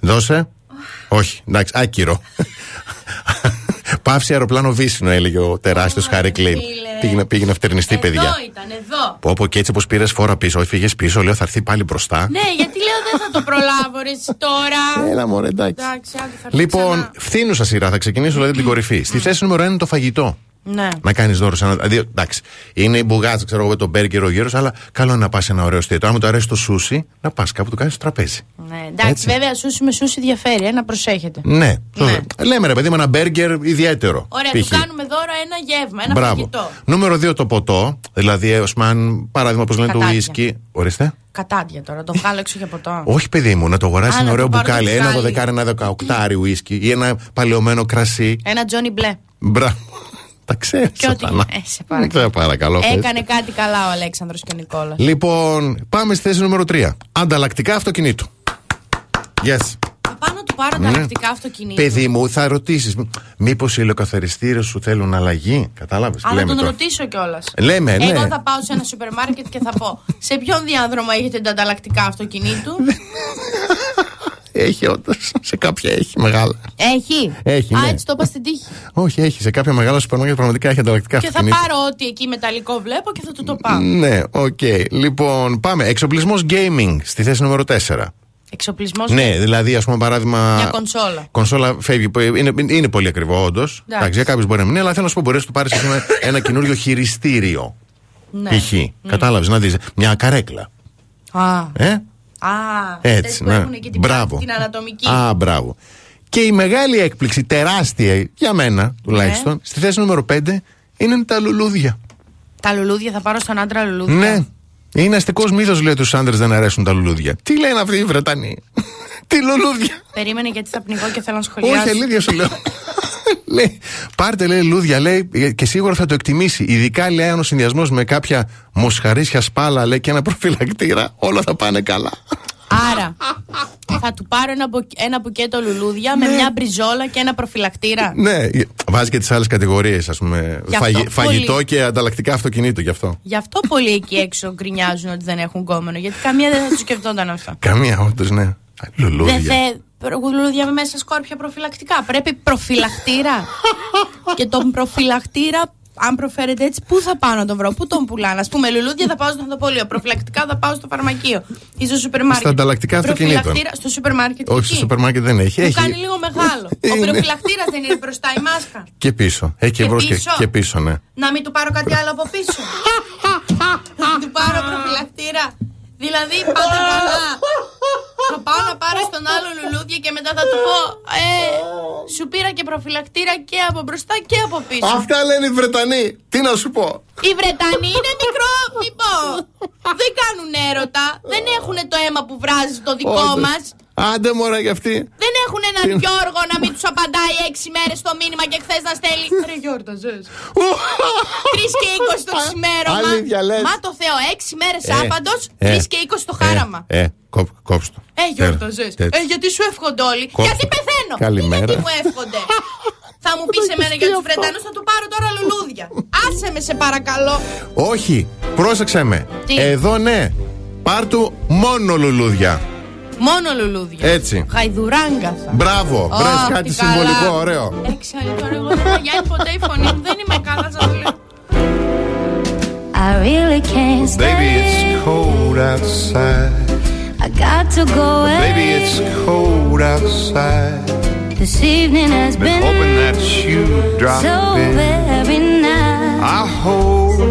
Δώσε. Όχι, εντάξει, άκυρο. Παύση αεροπλάνο βύσινο, έλεγε ο τεράστιος Χάρη Κλίν. Πήγαινε, πήγαινε να φτερνιστεί, παιδιά. Εδώ ήταν, εδώ. Πω, πω και έτσι όπως πήρες φόρα πίσω, όχι φύγες πίσω, λέω θα έρθει πάλι μπροστά. Ναι, γιατί λέω δεν θα το προλάβω ρε εσύ τώρα. Έλα, μωρέ, εντάξει. Εντάξει, άντε, θα έρθει Λοιπόν, ξανά. φθήνουσα σειρά, θα ξεκινήσω δηλαδή την κορυφή. Στη θέση νούμερο 1 είναι το φαγητό. Ναι. Να κάνεις δώρο σε ένα. Δηλαδή, εντάξει, είναι η μπουγάτσα, ξέρω εγώ, το μπέργκερ ο γέρος, αλλά καλό είναι να πας σε ένα ωραίο εστιατόριο. Αν μου το αρέσει το σούσι, να πας κάπου το κάνεις στο τραπέζι. Ναι, εντάξει, Έτσι. βέβαια σούσι με σούσι διαφέρει, ε, να προσέχετε. Ναι, σωστά. Λέμε ρε παιδί μου ένα μπέργκερ ιδιαίτερο. Ωραία, π.χ. του κάνουμε δώρο ένα γεύμα, ένα Μπράβο. φαγητό. Νούμερο 2 το ποτό. Δηλαδή, α πούμε, αν παράδειγμα, πώ λένε το Κατάδια. ουίσκι. Ορίστε. Κατάντια τώρα, το βγάλω έξω για ποτό. Όχι, παιδί μου, να το αγοράσει Α, ένα να ωραίο το πάρω το μπουκάλι. Ένα μπουκάλι. δωδεκάρι, ένα δεκαοκτάρι ουίσκι ή ένα παλαιωμένο κρασί. Ένα Τζόνι Μπλε. Μπράβο. Τα ξέρεις. Και ό,τι. Ε, σε παρακαλώ. Σε παρακαλώ. πες. Έκανε κάτι καλά ο Αλέξανδρος και ο Νικόλας. Λοιπόν, πάμε στη θέση νούμερο 3. Ανταλλακτικά αυτοκινήτου. Yes. Θα πάω να του πάρω Ναι. ανταλλακτικά αυτοκινήτου. Παιδί μου, θα ρωτήσεις, Μήπως οι ηλιοκαθαριστήρε σου θέλουν αλλαγή; Κατάλαβες. Α, να τον ρωτήσω κιόλας. Λέμε, ναι. Εγώ θα πάω σε ένα σούπερ μάρκετ και θα πω Σε ποιον διάδρομο έχετε τα ανταλλακτικά αυτοκινήτου; Έχει όντως. Σε κάποια έχει μεγάλα. Έχει; Έχει, Α, ναι. έτσι το είπα στην τύχη. Όχι, έχει. Σε κάποια μεγάλα σούπερ μάρκετ πραγματικά έχει ανταλλακτικά Και θα αυτοκινήτου. πάρω ό,τι εκεί μεταλλικό βλέπω και θα του το πάω. Ναι, οκ. Λοιπόν, πάμε. Εξοπλισμός gaming στη θέση νούμερο 4. Εξοπλισμός. Ναι, δηλαδή, ας πούμε, παράδειγμα. Μια κονσόλα. Κονσόλα φεύγει. που Είναι, είναι πολύ ακριβό, όντως. Εντάξει, για κάποιους μπορεί να μην είναι, αλλά θέλω να σου πω: μπορείς να του πάρεις ένα καινούριο χειριστήριο. Ναι. Π.χ. Κατάλαβες να δεις. Μια καρέκλα. Α, Ε; Α Έτσι, αυτές που ναι. έχουν εκεί την, Μπράβο. την ανατομική. Α, μπράβο. Και η μεγάλη έκπληξη, τεράστια για μένα τουλάχιστον, στη θέση νούμερο 5 είναι τα λουλούδια. Τα λουλούδια θα πάρω στον άντρα λουλούδια; Ναι. Είναι αστικός μύθος, λέει, τους άντρες δεν αρέσουν τα λουλούδια. Τι λένε αυτοί οι Βρετανοί; Τι λουλούδια; Περίμενε γιατί θα πνιγώ και θέλω να σχολιάσω. Όχι, αλήθεια σου λέω. λέει, πάρτε λέει λουλούδια, λέει, και σίγουρα θα το εκτιμήσει. Ειδικά λέει, αν ο συνδυασμός με κάποια μοσχαρίσια σπάλα, λέει, και ένα προφυλακτήρα, όλα θα πάνε καλά. Άρα, θα του πάρω ένα, μπο- ένα μπουκέτο λουλούδια με μια μπριζόλα και ένα προφυλακτήρα. ναι, βάζει και τις άλλες κατηγορίες, ας πούμε. Γι' αυτό φαγη- πολύ. φαγητό και ανταλλακτικά αυτοκινήτου, γι' αυτό. Γι' αυτό πολλοί εκεί έξω γκρινιάζουν ότι δεν έχουν κόμενο. Γιατί καμία δεν θα τους σκεφτόταν αυτά. Καμία, όντως, ναι. Λουλούδια. Δεν θε- λουλούδια με μέσα σκόρπια προφυλακτικά. Πρέπει προφυλακτήρα. και τον προφυλακτήρα, αν προφέρεται έτσι, πού θα πάω να τον βρω, πού τον πουλάνε; Ας πούμε, λουλούδια θα πάω στο ανθοπωλείο. Προφυλακτικά θα πάω στο φαρμακείο ή στο σούπερ μάρκετ. Στα ανταλλακτικά αυτοκινήτων. Προφυλακτήρα στο σούπερ μάρκετ. Όχι, εκεί. στο σούπερ μάρκετ δεν έχει. Μου έχει κάνει λίγο μεγάλο. Ο Είναι. προφυλακτήρας δεν είναι μπροστά η μάσκα. Και πίσω. Έχει και, Και μπρος και, πίσω. και πίσω, ναι. Να μην του πάρω κάτι άλλο από πίσω. να του πάρω προφυλακτήρα. Δηλαδή πάτε καλά. θα πάω να πάρω στον άλλο λουλούδια και μετά θα του πω ε, σου πήρα και προφυλακτήρα και από μπροστά και από πίσω. Αυτά λένε οι Βρετανοί. Τι να σου πω. Οι Βρετανοί είναι μικρό, μη πω. Δεν κάνουν έρωτα. Δεν έχουν το αίμα που βράζει το δικό Όντως. Μας Άντε μωρά για αυτή. Δεν έχουν έναν Τι- Γιώργο να μην τους απαντάει έξι μέρες το μήνυμα και χθες να στέλνει. Ρε γιόρταζε. Τρεις και 20 το ξημέρωμα. Αλήθεια λες. Μα το Θεό, έξι μέρες Ε, άπαντος, ε, τρεις και 20 το χάραμα. Ε, ε κόψ, κόψ το. Ε, γιόρταζε. Τέλος. Ε, γιατί σου εύχονται όλοι. Κόψτε. Γιατί πεθαίνω. Καλημέρα. Γιατί μου εύχονται. θα μου πεις εμένα για τους Βρετανούς, θα του πάρω τώρα λουλούδια. Άσε με, σε παρακαλώ. Όχι, πρόσεξε με. Τι; Εδώ ναι. Πάρ του μόνο λουλούδια. Μόνο λουλούδια. Έτσι. Γαϊδουράγκαθα. Μπράβο, Ω, βρες τι κάτι καλά. συμβολικό, ωραίο. Έξι τώρα εγώ δεν θα γιάνει ποτέ η φωνή μου. Δεν είμαι καλά, σας το λέω. I really can't stay. Baby, it's cold outside. I got to go away. Baby, it's cold outside. This evening has Been been hoping that you'd drop so in. very nice. I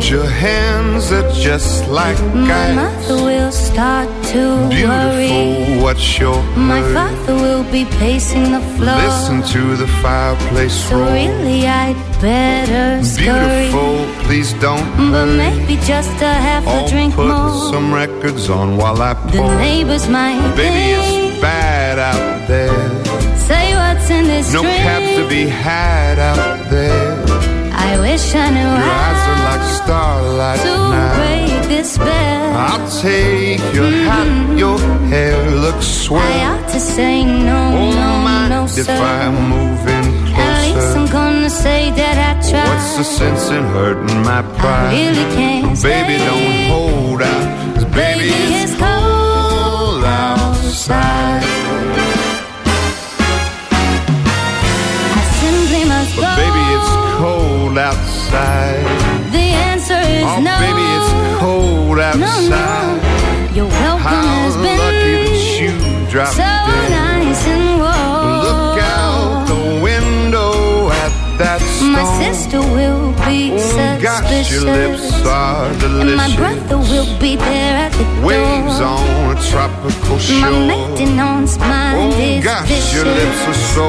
hold your hands, they're just like My ice. mother will start to worry. Beautiful, what's your My hurry? father will be pacing the floor. Listen to the fireplace So roar. really, I'd better scurry. Beautiful, please don't But hurry. maybe just a half a I'll drink put more. some records on while I pour. The neighbors might Baby, it's bad out there. say what's in this No drink. cab to be had out there. I wish I knew Your starlight to now. break this spell. I'll take your mm-hmm. hat, your hair looks swell. I ought to say no, Oh, no, mind no, if sir. I'm moving closer. At least I'm gonna say that I tried. What's the sense in hurting my pride? I really can't oh, Baby, stay. don't hold out. 'cause baby, Baby, it's it's cold outside. I simply must But go. baby, it's cold outside. Is Oh, no. baby, it's cold no, outside. no. Your welcome How has been lucky that you dropped so that storm. My sister will be Oh gosh, your lips suspicious. are And my brother will be there at the Waves door. on a tropical My shore. maintenance mind Oh is gosh, vicious. your lips are so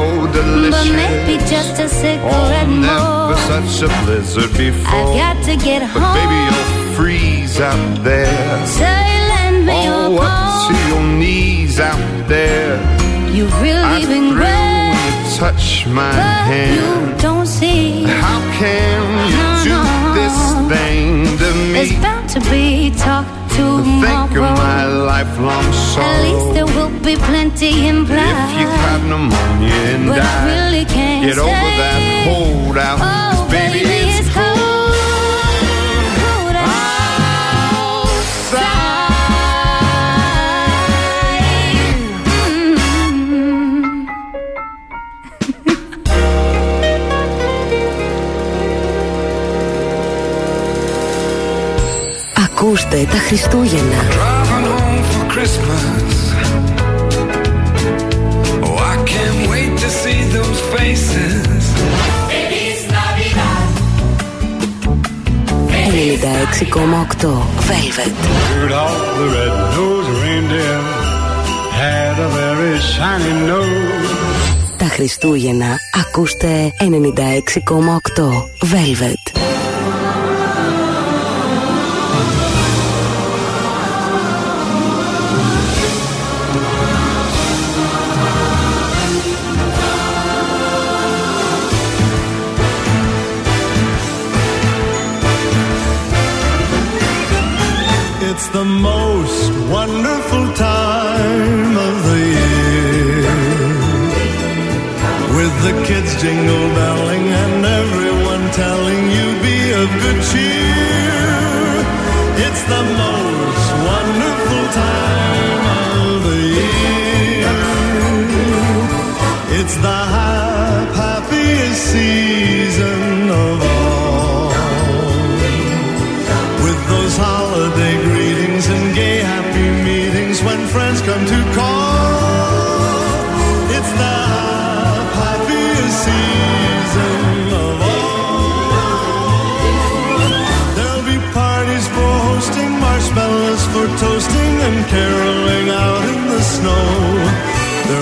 But maybe just a cigarette Oh, never more. such a blizzard before. I got to get But home. baby, you'll freeze out there. So lend me oh, your Oh, up coat. to your knees out there. You've really I been great, touch my but hand. you don't see. How can you No, do no. this thing to There's me? bound to be talk Think of tomorrow. my lifelong At least there will be plenty implied. If you caught pneumonia and but I really can't get over είπε τα Χριστούγεννα. Ελληνικά 6,8 Τα Χριστούγεννα ακούστε 96,8 Velvet. It's the most wonderful time of the year. It's the hap- happiest season of all. With those holiday greetings and gay happy meetings when friends come to call.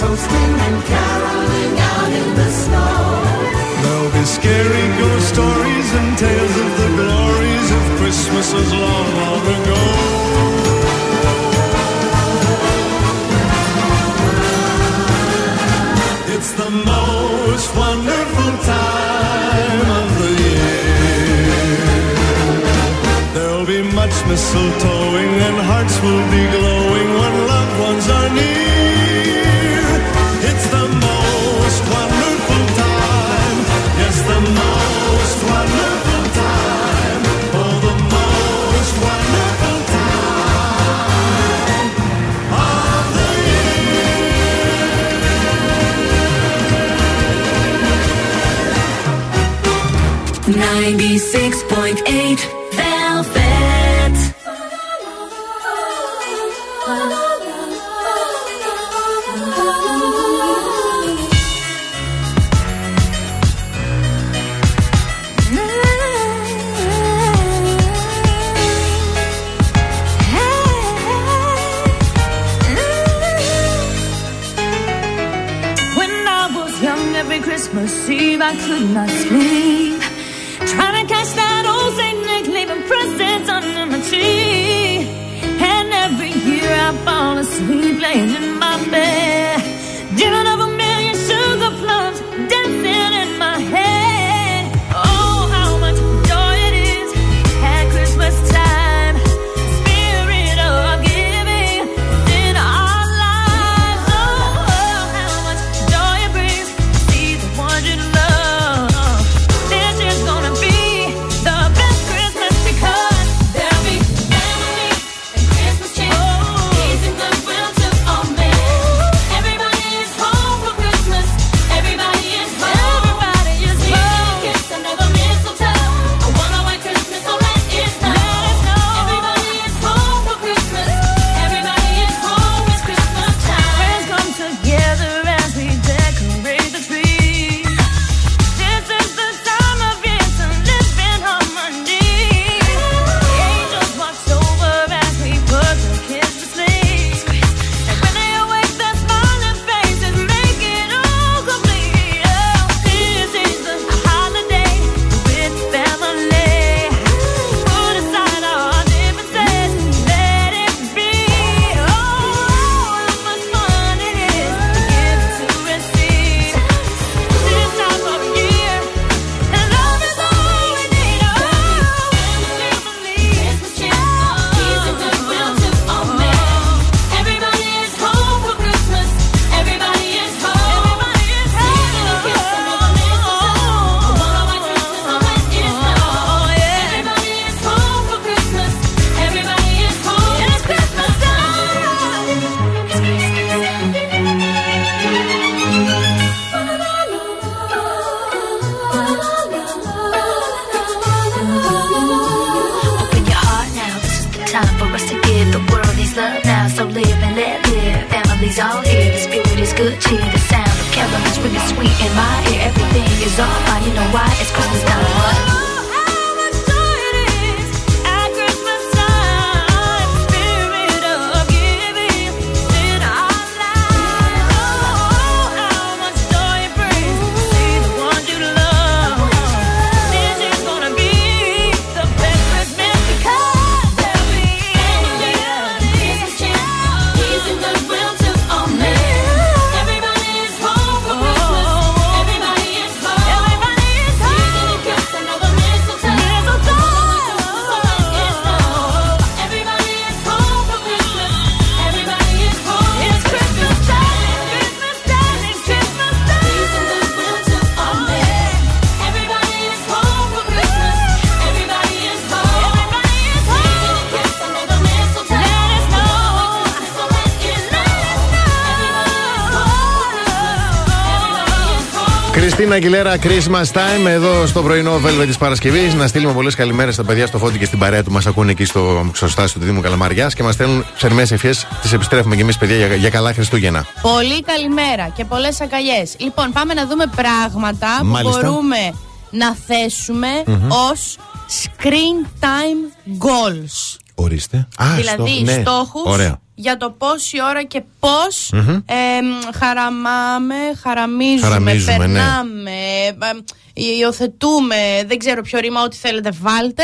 toasting and caroling out in the snow. There'll be scary ghost stories and tales of the glories of Christmases long, long ago. It's the most wonderful time of the year. There'll be much mistletoeing and hearts will be glowing when loved ones are near. 96.8 Αγγιλέρα, Christmas time εδώ στο πρωινό Βέλβε της Παρασκευής. Να στείλουμε πολλές καλημέρες στα παιδιά στο φώτι και στην παρέα του. Μας ακούνε εκεί στο ξοστάσιο του Δήμου Καλαμαριάς και μας στέλνουν ψερμέ ευχές. Τις επιστρέφουμε κι εμείς, παιδιά, για, για, καλά Χριστούγεννα. Πολύ καλημέρα και πολλές αγκαλιές. Λοιπόν, πάμε να δούμε πράγματα Μάλιστα. που μπορούμε να θέσουμε mm-hmm. ως screen time goals. Ορίστε. Δηλαδή, ναι. στόχους για το πόση ώρα και πώς mm-hmm. ε, χαραμάμε, χαραμίζουμε, χαραμίζουμε ναι. περνάμε υιοθετούμε, δεν ξέρω ποιο ρήμα, ό,τι θέλετε βάλτε,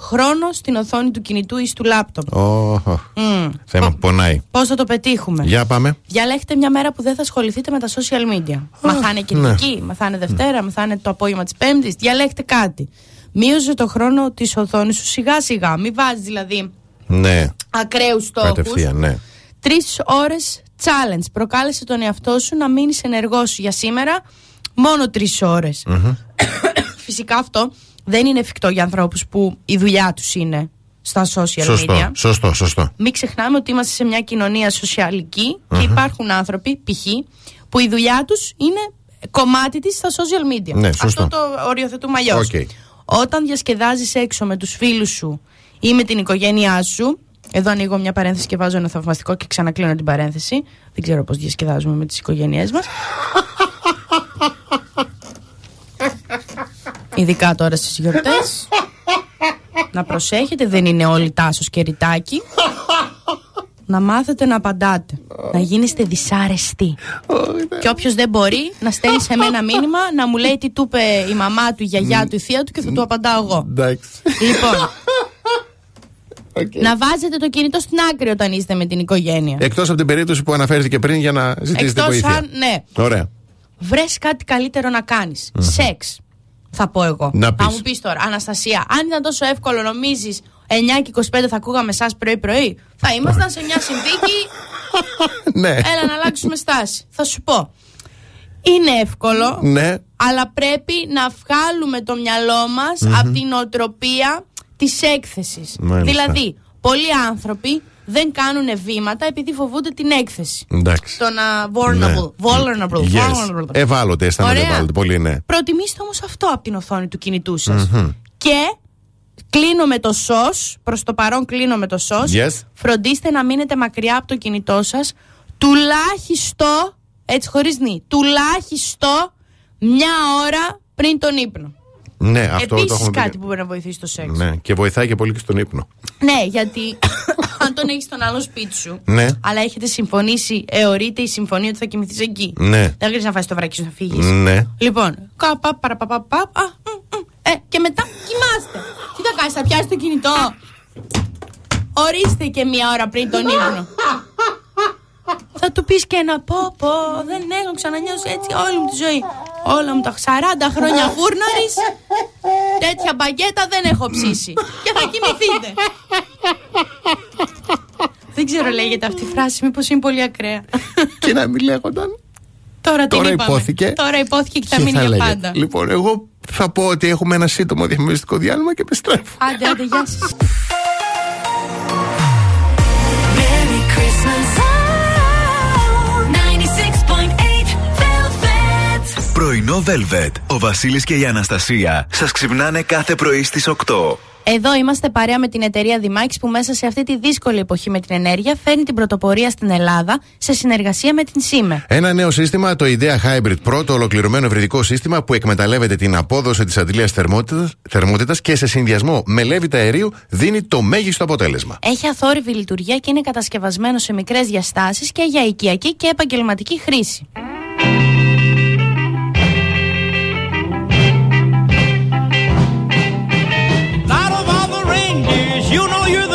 χρόνο στην οθόνη του κινητού ή του λάπτοπ. Oh, mm. Θέμα που πονάει. Πώς θα το πετύχουμε; Για πάμε. Διαλέγετε μια μέρα που δεν θα ασχοληθείτε με τα social media. Oh, μαθάνε Κυριακή, ναι. μαθάνε Δευτέρα, mm. μαθάνε το απόγευμα της Πέμπτης. Διαλέγετε κάτι. Μείωσε το χρόνο της οθόνης σου σιγά σιγά. Μην βάζεις δηλαδή ναι. ακραίους στόχους. Κατευθείαν, ναι. Τρεις ώρες challenge. Προκάλεσε τον εαυτό σου να μείνεις ενεργός για σήμερα μόνο τρεις ώρες. Φυσικά αυτό δεν είναι εφικτό για ανθρώπους που η δουλειά τους είναι στα social Σωστό, media. σωστό, σωστό. Μην ξεχνάμε ότι είμαστε σε μια κοινωνία σοσιαλική και υπάρχουν άνθρωποι, π.χ., που η δουλειά τους είναι κομμάτι της στα social media. Ναι, σωστό. Αυτό το οριοθετούμε αλλιώς. Οκ. Όταν διασκεδάζεις έξω με τους φίλους σου ή με την οικογένειά σου, εδώ ανοίγω μια παρένθεση και βάζω ένα θαυμαστικό και ξανακλίνω την παρένθεση. Δεν ξέρω πώς διασκεδάζουμε με τις οικογένειές μας. Ειδικά τώρα στις γιορτές. Να προσέχετε, δεν είναι όλοι τάσος και ρητάκι. Να μάθετε να απαντάτε. Να γίνεστε δυσάρεστοι. Και όποιος δεν μπορεί, να στέλνει σε μένα μήνυμα να μου λέει τι του είπε η μαμά του, η γιαγιά του, η θεία του και θα του απαντάω εγώ. Εντάξει. Λοιπόν. Να βάζετε το κινητό στην άκρη όταν είστε με την οικογένεια. Εκτός από την περίπτωση που αναφέρθηκε πριν για να ζητήσετε Εκτός βοήθεια. αν, ναι, Ωραία. Βρες κάτι καλύτερο να κάνεις. Σεξ. Θα πω εγώ. Να Θα πεις. μου πεις τώρα, Αναστασία, αν ήταν τόσο εύκολο, νομίζεις 9 και 25 θα ακούγαμε εσάς πρωί-πρωί; Θα ήμασταν σε μια συνθήκη. Ναι. Έλα να αλλάξουμε στάση. Θα σου πω. Είναι εύκολο, Ναι. αλλά πρέπει να βγάλουμε το μυαλό μας Μμμ. από την οτροπία της έκθεσης. Μάλιστα. Δηλαδή, πολλοί άνθρωποι δεν κάνουν βήματα επειδή φοβούνται την έκθεση. Εντάξει. Το να vulnerable. Vulnerable. Ναι. Yes. vulnerable. Ευάλωτε, αισθάνονται Ωραία. ευάλωτοι πολύ, ναι. Προτιμήστε όμως αυτό από την οθόνη του κινητού σας. Μμμ. Και κλείνω με το σως, προς το παρόν κλείνω με το σως. Yes. Φροντίστε να μείνετε μακριά από το κινητό σας τουλάχιστον, έτσι χωρίς νη, τουλάχιστον μια ώρα πριν τον ύπνο. Ναι, αυτό το Επίσης έχουμε πει. κάτι που μπορεί να βοηθήσει το σεξ. Ναι, και βοηθάει και πολύ και στον ύπνο. Ναι, γιατί αν τον έχεις στον άλλο σπίτι σου, Ναι. αλλά έχετε συμφωνήσει, εωρείται η συμφωνία ότι θα κοιμηθείς εκεί. Ναι. Δεν χρειάζεται να φάσει το βράκι σου να φύγεις. Ναι. Λοιπόν, καπα, παραπαπαπα, α, μ, μ, ε, και μετά κοιμάστε. Τι θα κάνεις, θα πιάσεις το κινητό; Ορίστε και μία ώρα πριν τον ύπνο. θα του πεις και ένα πω, πω, δεν έχω ξανανιώσει έτσι όλη μου τη ζωή. Όλα μου τα 40 χρόνια φούρναρης Τέτοια μπαγκέτα δεν έχω ψήσει Και θα κοιμηθείτε Δεν ξέρω λέγεται αυτή η φράση Μήπως είναι πολύ ακραία Και να μην λέγονταν. Τώρα, την Τώρα είπαμε. υπόθηκε. Τώρα υπόθηκε και θα Και μείνει θα για λέγεται. πάντα Λοιπόν, εγώ θα πω ότι έχουμε ένα σύντομο διαφημιστικό διάλειμμα και επιστρέφω. Άντε, άντε, γεια σας Merry Christmas. 96.8 Velvet. Πρωινό Velvet. Ο Βασίλης και η Αναστασία σας ξυπνάνε κάθε πρωί στις 8. Εδώ είμαστε παρέα με την εταιρεία Δημάκης που μέσα σε αυτή τη δύσκολη εποχή με την ενέργεια φέρνει την πρωτοπορία στην Ελλάδα σε συνεργασία με την ΣΥΜΕ. Ένα νέο σύστημα, το IDEA Hybrid Pro, το ολοκληρωμένο ευρυδικό σύστημα που εκμεταλλεύεται την απόδοση της αντιλία θερμότητας και σε συνδυασμό με λέβητα αερίου δίνει το μέγιστο αποτέλεσμα. Έχει αθόρυβη λειτουργία και είναι κατασκευασμένο σε μικρές διαστάσεις και για οικιακή και επαγγελματική χρήση. You know you're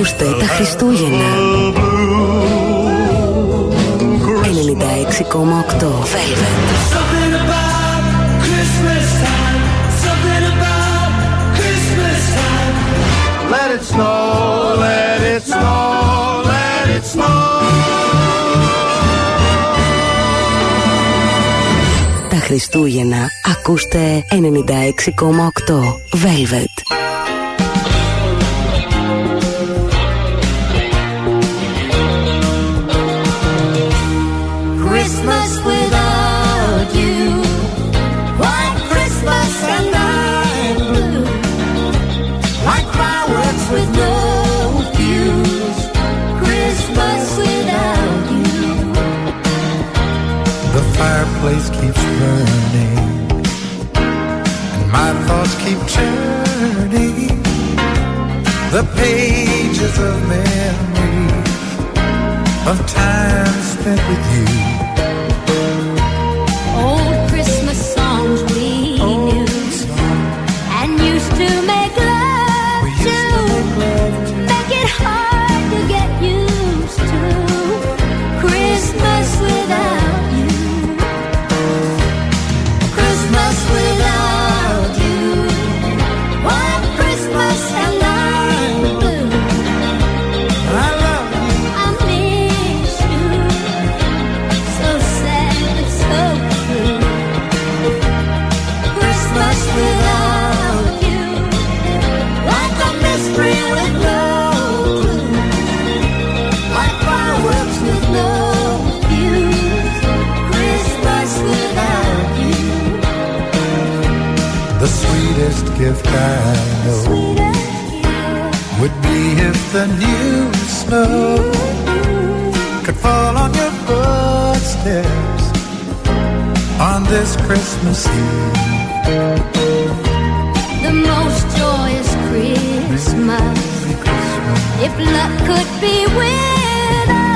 Ακούστε τα Χριστούγεννα. 96,8 Velvet. Τα Χριστούγεννα ακούστε 96,8 Velvet. burning, and my thoughts keep turning the pages of memories of time spent with you. I know would be if the new snow could fall on your footsteps on this Christmas Eve. The most joyous Christmas, if luck could be with us.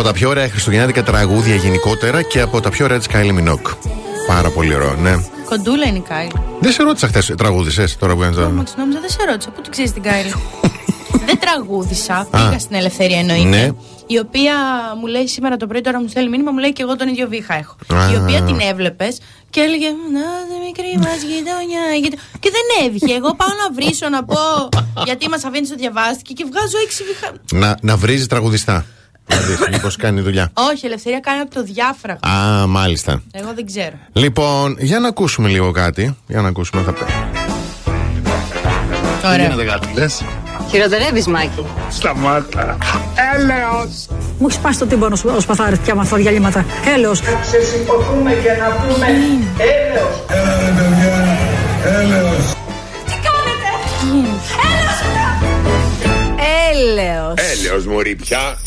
Από τα πιο ωραία χριστουγεννιάτικα τραγούδια γενικότερα και από τα πιο ωραία της Κάιλι Μινόκ. Πάρα πολύ ωραίο, ναι. Κοντούλα είναι η Κάιλι. Δεν σε ρώτησα χθες, τραγούδισες τώρα που είναι. Μα νόμιζα δεν σε ρώτησα. Πού την ξέρεις την Κάιλι. δεν τραγούδησα. Πήγα στην Ελευθερία εννοείται. Ναι. Η οποία μου λέει σήμερα το πρωί, τώρα μου στέλνει μήνυμα, μου λέει και εγώ τον ίδιο βήχα έχω. Α. Η οποία την έβλεπες και έλεγε Να, δε μικρή μας γειτονιά. γειτο-». Και δεν έβγαινε. Εγώ πάω να βρίσω να πω γιατί μας αφήνει το διαβάστηκε και βγάζω έξι βήχα. Να, να βρίζει τραγουδιστά. Δηλαδή, μήπω κάνει δουλειά. Όχι, ελευθερία κάνει από το διάφραγμα. Α, μάλιστα. Εγώ δεν ξέρω. Λοιπόν, για να ακούσουμε λίγο κάτι. Για να ακούσουμε, θα πει. Ωραία. κάτι, λες; Χειροτερεύεις, Μάκη. Σταμάτα. Έλεος. Μου έχεις σπάσει το τύμπανο σου ο σπαθάρι πια με αυτά τα διαλύματα. Έλεος. Να ξεσηκωθούμε και να πούμε έλεος. Έλα ρε παιδιά, έλεος. Τι κάνετε! Έλεος. Έλεος μωρή πια.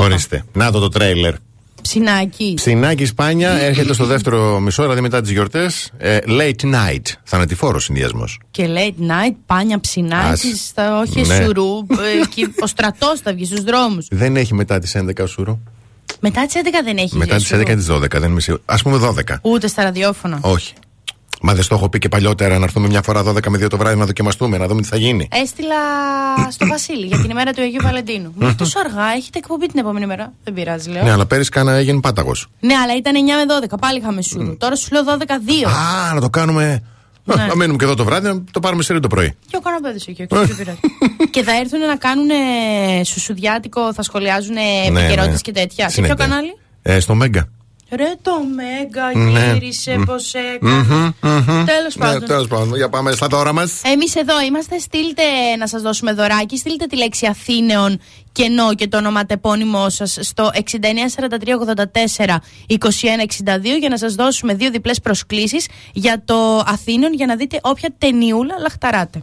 Ορίστε. Να το το τρέιλερ. Ψινάκι. Ψινάκι Σπάνια έρχεται στο δεύτερο μισό, δηλαδή μετά τις γιορτές. late night. Θανατηφόρος συνδυασμός. Και late night, πάνια ψινάκι, Ας. στα όχι Ναι. σουρού. ε, και ο στρατός θα βγει στους δρόμους. Δεν έχει μετά τις 11 σούρο. Μετά τις 11 δεν έχει. Μετά τις σουρού. 11 τις 12. Δεν είμαι σίγουρο. Α πούμε 12. Ούτε στα ραδιόφωνα. Όχι. Μα δεν στο έχω πει και παλιότερα να έρθουμε μια φορά 12 με 2 το βράδυ να δοκιμαστούμε, να δούμε τι θα γίνει. Έστειλα στο Βασίλη για την ημέρα του Αγίου Βαλεντίνου. Μου λέει τόσο αργά, έχετε εκπομπή την επόμενη μέρα. Δεν πειράζει, λέω. Ναι, αλλά πέρυσι κάνα έγινε πάταγος. Ναι, αλλά ήταν 9 με 12. Πάλι είχαμε σουρού. Τώρα σου λέω 12-2. Α, να το κάνουμε. Ναι. Να μένουμε και εδώ το βράδυ, να το πάρουμε σε το πρωί. Και ο καναπέδε εκεί έξω. δεν πειράζει. και θα έρθουν να κάνουν σουσουδιάτικο, θα σχολιάζουν Ναι, επικαιρότητες ναι. και τέτοια. Σε Συνέχεια. ποιο κανάλι; Ε, στο Μέγκα. Ρε το Μέγκα Ναι. γύρισε Μμ. πώ έκανε. Τέλος πάντων. Ναι, τέλος πάντων. Για πάμε στα δώρα μας. Εμείς εδώ είμαστε. Στείλτε να σας δώσουμε δωράκι. Στείλτε τη λέξη Αθήνεων κενό και το ονοματεπώνυμό σας στο 694384 2162 για να σας δώσουμε δύο διπλές προσκλήσεις για το Αθήνεων για να δείτε όποια ταινιούλα λαχταράτε.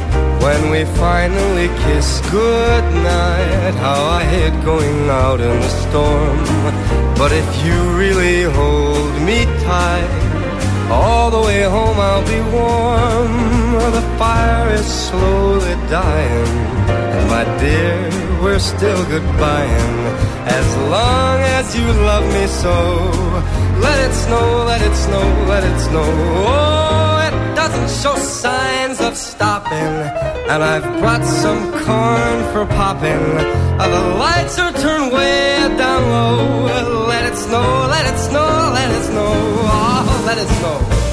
When we finally kiss goodnight, how I hate going out in the storm. But if you really hold me tight, all the way home I'll be warm. The fire is slowly dying, and my dear, we're still goodbying. As long as you love me so, let it snow, let it snow, let it snow. Oh, doesn't show signs of stopping. And I've brought some corn for popping. The lights are turned way down low. Let it snow, let it snow, let it snow. Oh, let it snow.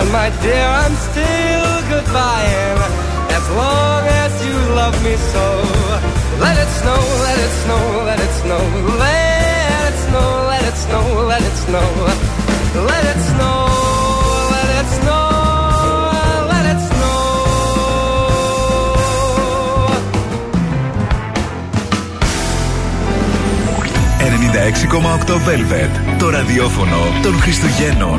And my dear, I'm still goodbying. As long as you love me so. Let it snow, let it snow, let it snow. Let it snow, let it snow, let it snow. Let it snow, let it snow, let it snow. 96,8 Velvet. Το ραδιόφωνο των Χριστουγέννων.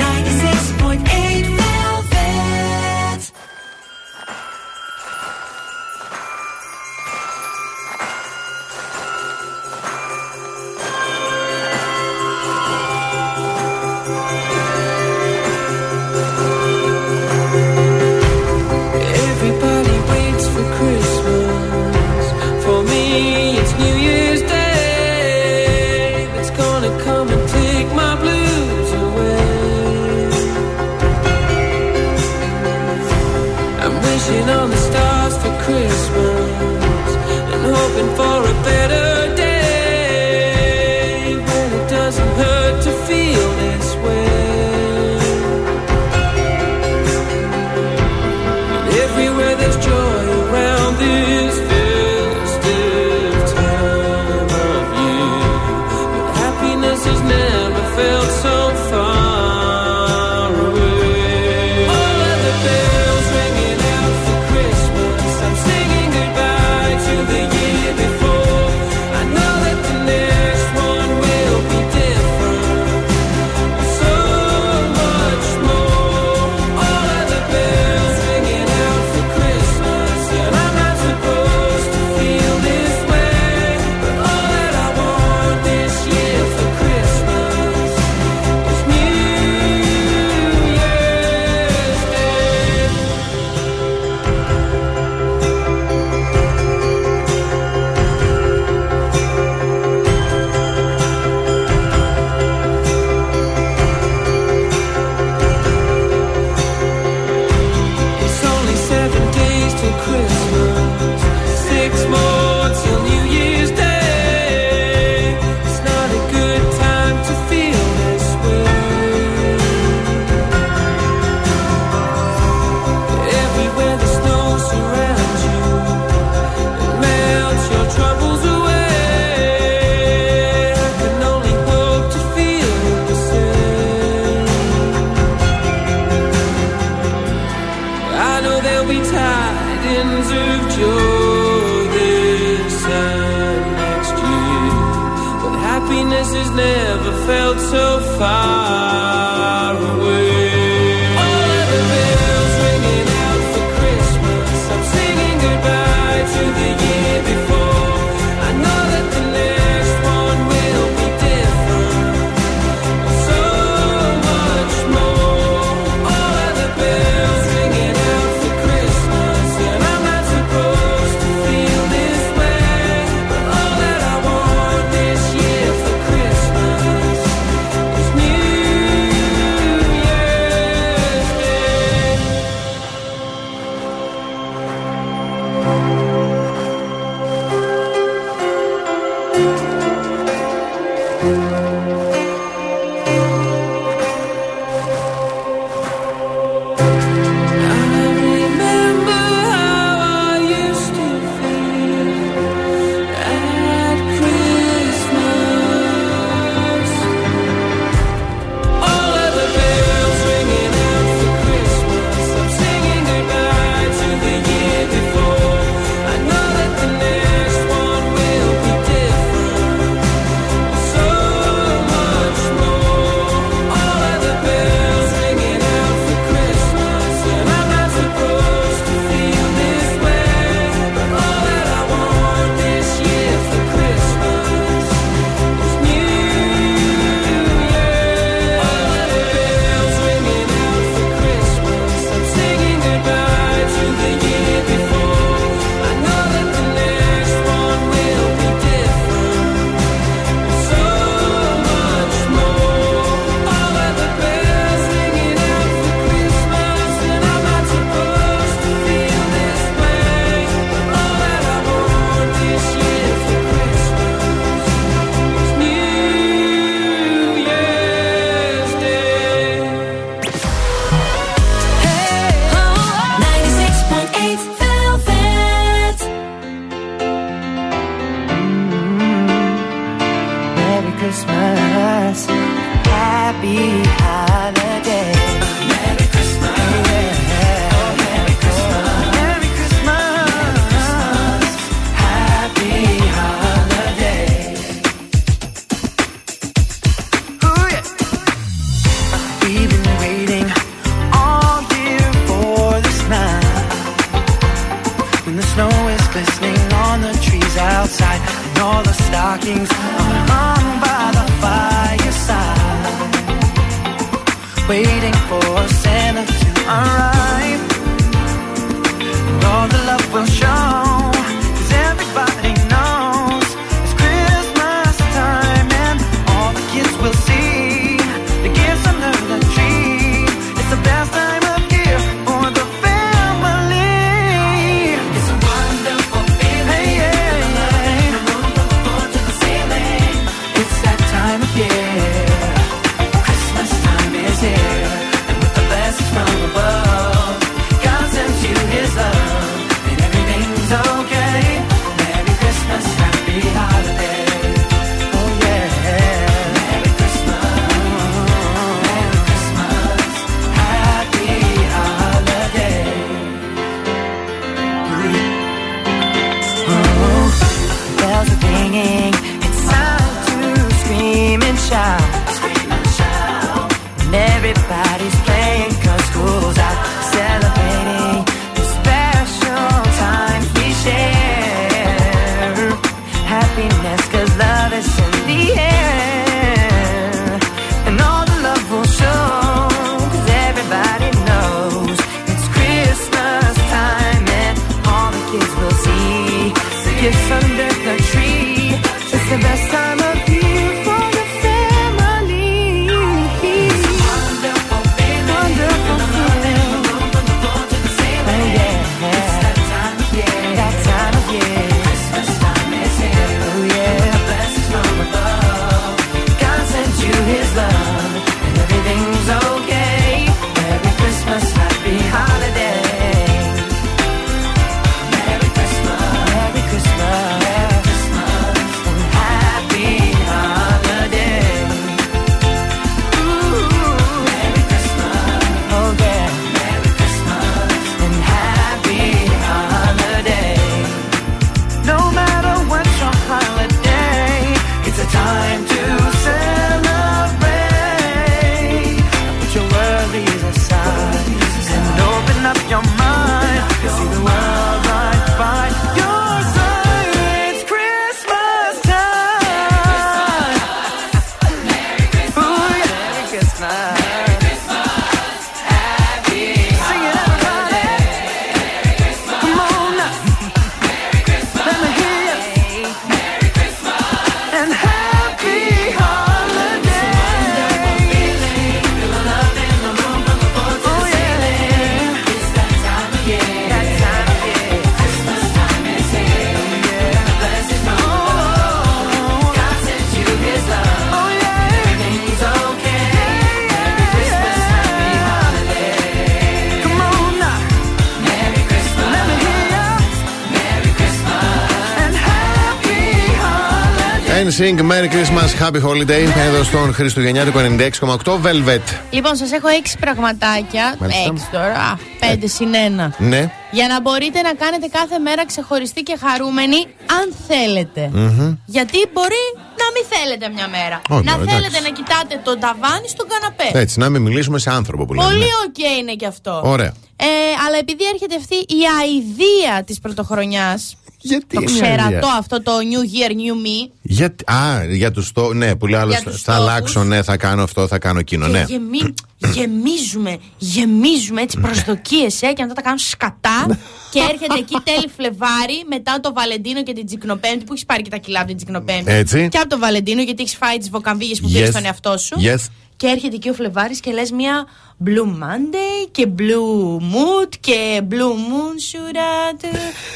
NSYNC, Merry Christmas, Happy Holiday. Εδώ στον Χριστουγεννιάτικο 96,8 Velvet. Λοιπόν, σας έχω έξι πραγματάκια. Μάλιστα. Έξι τώρα. Α, πέντε συν ένα. Ναι. Για να μπορείτε να κάνετε κάθε μέρα ξεχωριστή και χαρούμενη, αν θέλετε. Μμμ. Γιατί μπορεί να μην θέλετε μια μέρα. Όχι, να εντάξει. θέλετε να κοιτάτε τον ταβάνι στον καναπέ. Έτσι, να μην μιλήσουμε σε άνθρωπο που λέμε. Πολύ οκέι είναι και αυτό. Ωραία. Ε, αλλά επειδή έρχεται αυτή η αηδία της πρωτοχρονιάς. Γιατί το είναι η ξερατό αηδία; αυτό το New Year, New Me. Γιατί, α, για τους στόχου. Ναι, που λέει άλλο. Για Θα, τους θα στόχους. αλλάξω, ναι, θα κάνω αυτό, θα κάνω εκείνο. Και Ναι. γεμί- γεμίζουμε, γεμίζουμε έτσι προσδοκίες, ε, και μετά τα κάνουν σκατά. και έρχεται εκεί τέλη Φλεβάρι, μετά το Βαλεντίνο και την Τζικνοπέμπτη, που έχεις πάρει και τα κιλά από την Τζικνοπέμπτη. Έτσι. Και από το Βαλεντίνο, γιατί έχεις φάει τις βοκαμβίγε που Yes. πήρε στον εαυτό σου. Yes. Και έρχεται εκεί ο Φλεβάρης και λες μια Blue Monday και Blue Mood και Blue Moon should I do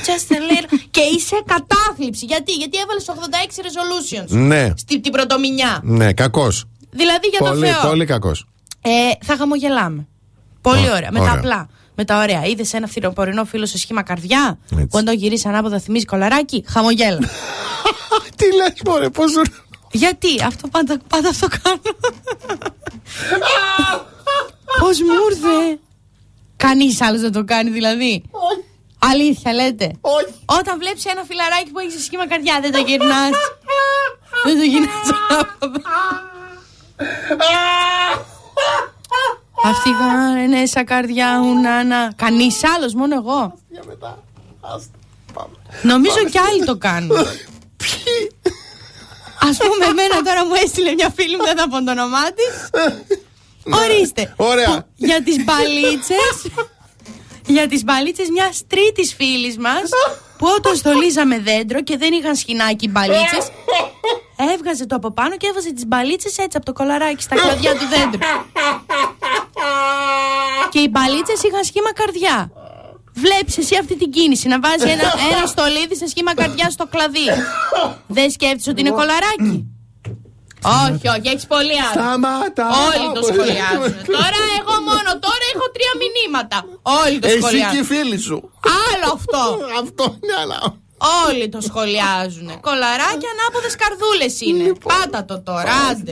just a little. και είσαι κατάθλιψη. Γιατί, Γιατί έβαλες 86 resolutions Ναι. στην την πρωτομηνιά. Ναι, κακός. Δηλαδή για Πολύ, το Θεό. πολύ κακός. Ε, θα χαμογελάμε. Πολύ Ω, ωραία. Με τα ωραία. απλά. Με τα ωραία. Είδες ένα φθινοπορεινό φίλο σε σχήμα καρδιά. Έτσι. Που αν το γυρίσει ανάποδα θυμίζει κολαράκι. Χαμογέλα. Τι λες, Μωρέ, πώ. Γιατί; Αυτό πάντα, πάντα αυτό κάνω. Πώς μου ήρθε; Κανείς άλλος δεν το κάνει δηλαδή. Αλήθεια λέτε. Όχι. Όταν βλέπεις ένα φιλαράκι που έχεις σε σχήμα καρδιά, δεν το γυρνάς. δεν το γυρνάς ανάποδα. Αυτή είναι σαν καρδιά ουνάνα. Κανείς άλλος, μόνο εγώ. Νομίζω κι άλλοι το κάνουν. Α πούμε, εμένα τώρα μου έστειλε μια φίλη μου, δεν θα πω το όνομά της. Ορίστε. Ωραία. Που Για τις μπαλίτσες. για τις μπαλίτσες μιας τρίτης φίλης μας που όταν στολίζαμε δέντρο και δεν είχαν σχοινάκι μπαλίτσες, έβγαζε το από πάνω και έβαζε τις μπαλίτσες έτσι από το κολαράκι στα κλαδιά του δέντρου. και οι μπαλίτσες είχαν σχήμα καρδιά. Βλέπεις εσύ αυτή την κίνηση να βάζει ένα, ένα στολίδι σε σχήμα καρδιά στο κλαδί. Δεν σκέφτεσαι ότι είναι κολαράκι; όχι, όχι, έχεις πολύ άλλο. Σταμάτα. Όλοι το σχολιάζουν. τώρα εγώ μόνο, τώρα έχω τρία μηνύματα. Όλοι το Εσύ και οι σχολιάζουν. φίλοι σου. Άλλο αυτό. Αυτό είναι άλλο. Όλοι το σχολιάζουν. Κολαράκια ανάποδες καρδούλες είναι. Πάτα το τώρα, άντε.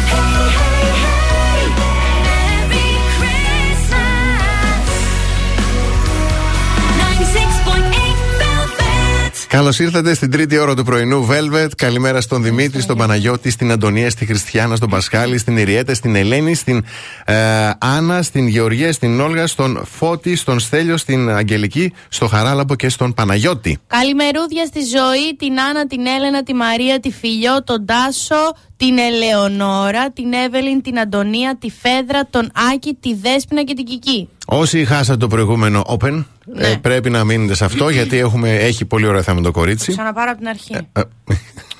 Καλώς ήρθατε στην τρίτη ώρα του πρωινού Velvet. Καλημέρα στον Δημήτρη, στον Παναγιώτη, στην Αντωνία, στη Χριστιανά, στον Πασχάλη, στην Ιριέτα, στην Ελένη, στην ε, Άννα, στην Γεωργία, στην Όλγα, στον Φώτη, στον Στέλιο, στην Αγγελική, στο Χαράλαμπο και στον Παναγιώτη. Καλημερούδια στη ζωή, την Άννα, την Έλενα, τη Μαρία, τη Φιλιό, τον Τάσο, την Ελεονόρα, την Εύελιν, την Αντωνία, τη Φέδρα, τον Άκη, τη Δέσποινα και την Κική. Όσοι χάσατε το προηγούμενο Open, Ναι. ε, πρέπει να μείνετε σε αυτό γιατί έχουμε, έχει πολύ ωραία θέμα το κορίτσι. Ξαναπάρω από την αρχή. Ε,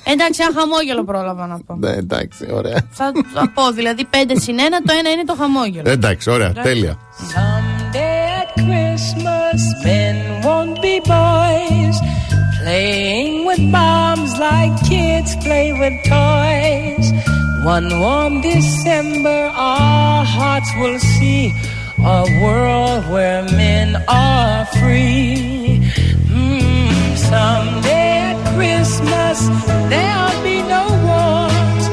Εντάξει, ένα χαμόγελο πρόλαβα να πω. ναι, εντάξει, ωραία. Θα, θα πω δηλαδή 5 συν 1, το ένα είναι το χαμόγελο. Εντάξει, ωραία, Εντάξει. τέλεια. Someday at Christmas, men won't be boys, playing with bombs like kids play with toys. One warm December, our hearts will see a world where men are free. Mm, someday at Christmas, there'll be no wars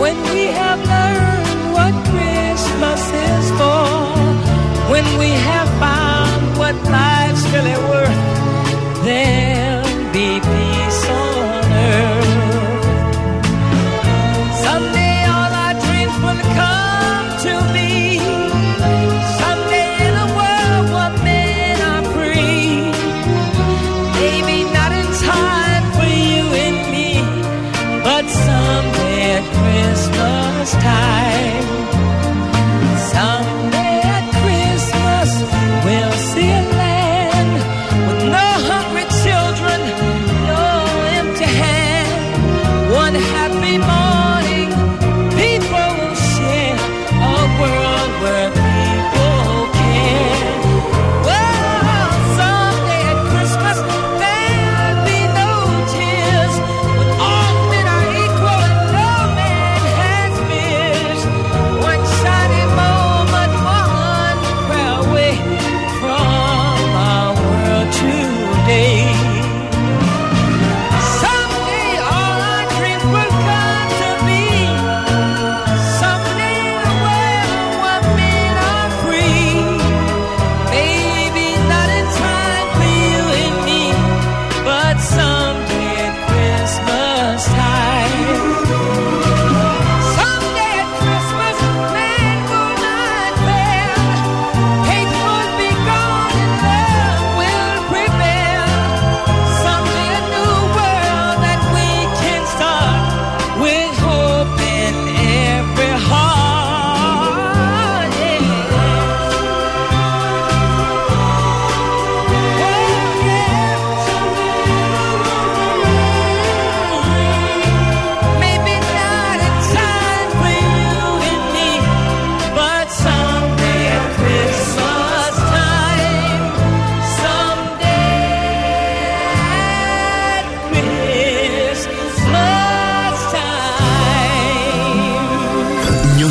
when we have learned what Christmas is for. When we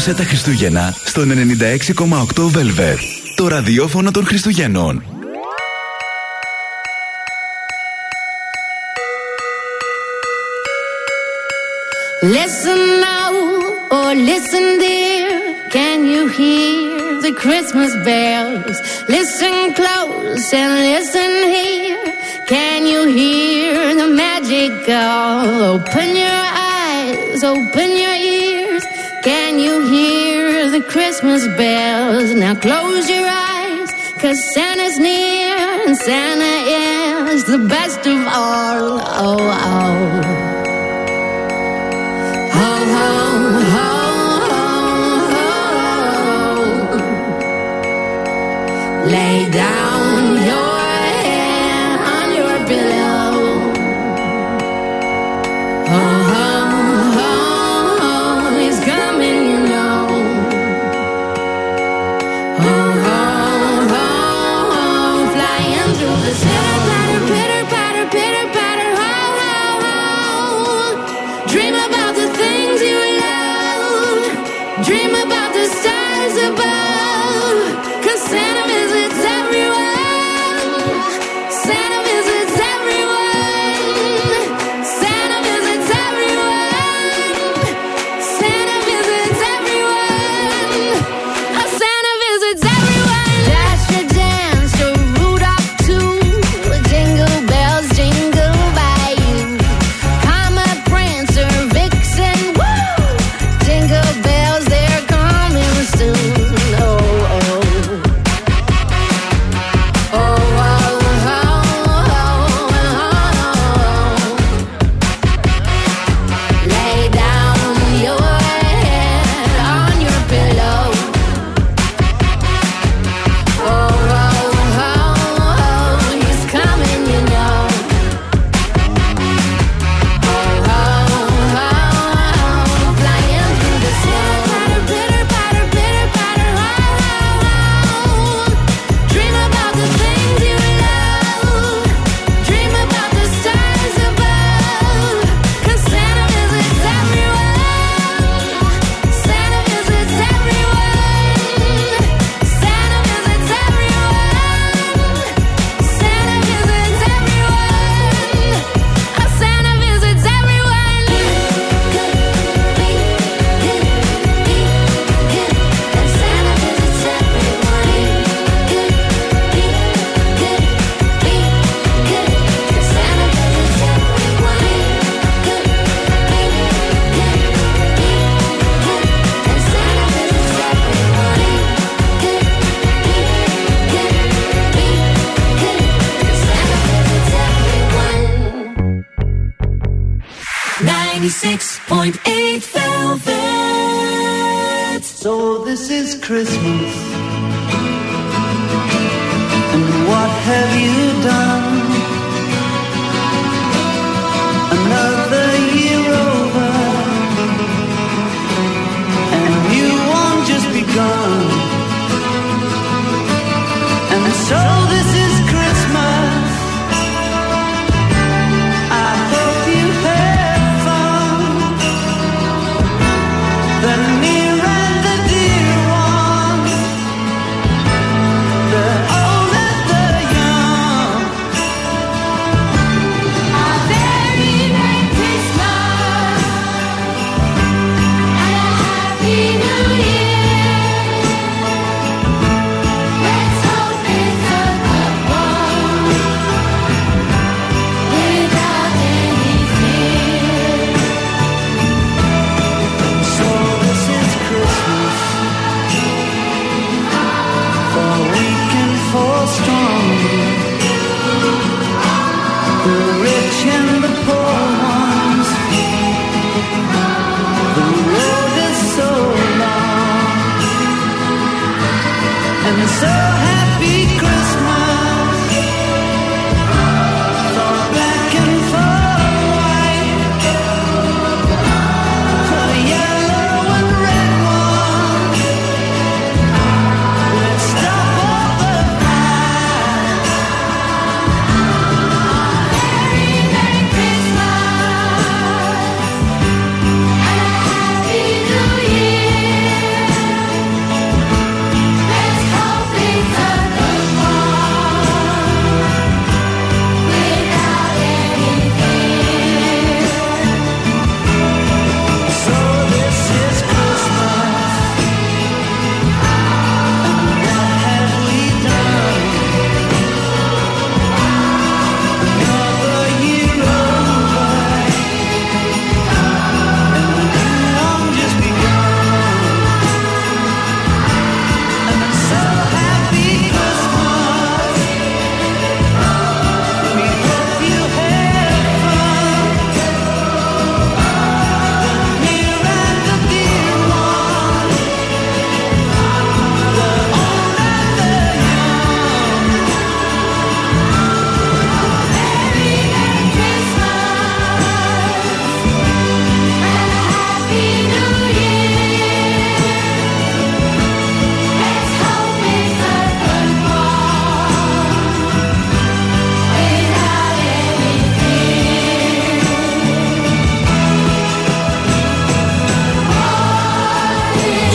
Απόλαυσε τα Χριστούγεννα στον 96,8 Velvet. Το ραδιόφωνο των Χριστουγέννων. Listen now or listen dear Can you hear the Christmas bells? Listen close and listen here Can you hear the magic call? Open your eyes, open your ears Can you hear the Christmas bells? Now close your eyes, cause Santa's near and Santa is the best of all. Oh, oh. Ho, ho, ho. ho, ho. Lay down.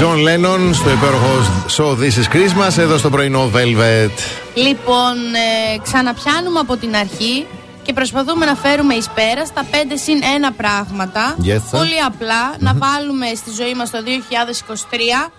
John Lennon στο υπέροχο So This is Christmas εδώ στο πρωινό Velvet. Λοιπόν, ε, ξαναπιάνουμε από την αρχή και προσπαθούμε να φέρουμε εις πέρας στα 5 συν 1 πράγματα. Yes, sir. Πολύ απλά, να βάλουμε στη ζωή μας το 2023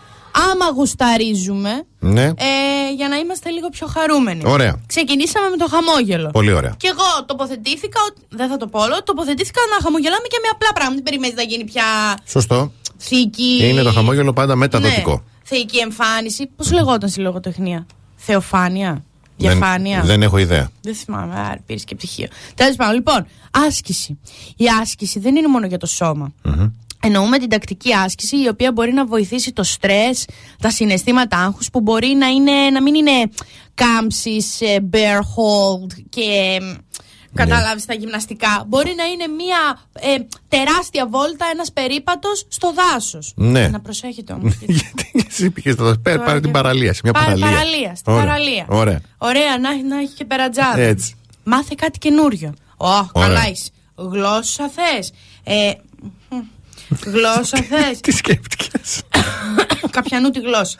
άμα γουσταρίζουμε Ναι. ε, για να είμαστε λίγο πιο χαρούμενοι. Ωραία. Ξεκινήσαμε με το χαμόγελο. Πολύ ωραία. Και εγώ τοποθετήθηκα, ότι- δεν θα το πω όλο, τοποθετήθηκα να χαμογελάμε και με απλά πράγματα. Δεν περιμένεις να γίνει πια Σωστό. Θήκη. Και είναι το χαμόγελο πάντα μεταδοτικό. Ναι, θεϊκή εμφάνιση. Πώς λεγόταν στη λογοτεχνία, Θεοφάνεια, Διαφάνεια; Δεν, δεν έχω ιδέα. Δεν θυμάμαι, άρα πήρες και πτυχίο. Τέλος πάντων, λοιπόν, άσκηση. Η άσκηση δεν είναι μόνο για το σώμα. Εννοούμε την τακτική άσκηση η οποία μπορεί να βοηθήσει το στρες, τα συναισθήματα άγχους που μπορεί να, είναι, να μην είναι κάμψεις, ε, bear hold και ε, κατάλαβες τα γυμναστικά. Μπορεί να είναι μια ε, τεράστια βόλτα, ένας περίπατος στο δάσος. Ναι. Να προσέχετε όμως. Γιατί εσύ πήγες στο Πάρε πάρε την παραλία. Σε μια Πάρε παραλία. παραλία, στην Ωραία. παραλία. Ωραία. Ωραία, να, έχει- να έχει και περατζάδα. Έτσι. Μάθε κάτι καινούριο. Ω, Ωραία. καλά είσαι. Γλώσσα θες. Ε, μ, γλώσσα θες. Τι σκέφτηκες; Καπιανού τη γλώσσα.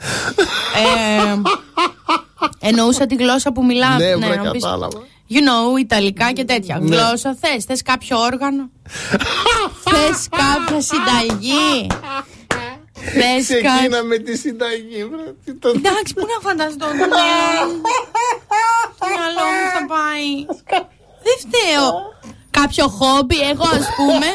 ε, εννοούσα τη γλώσσα που μιλάμε. Ναι, βρε, να πεις, κατάλαβα. You know, Ιταλικά και τέτοια. Ναι. Γλώσσα θες. Θες κάποιο όργανο; θες κάποια συνταγή; Θες κάποια... Ξεκίνα με τη συνταγή, βρε. Τι το- Εντάξει, πού να φανταστώ. Το μυαλό το μυαλό μου θα πάει. Δεν φταίω. Κάποιο χόμπι, εγώ ας πούμε,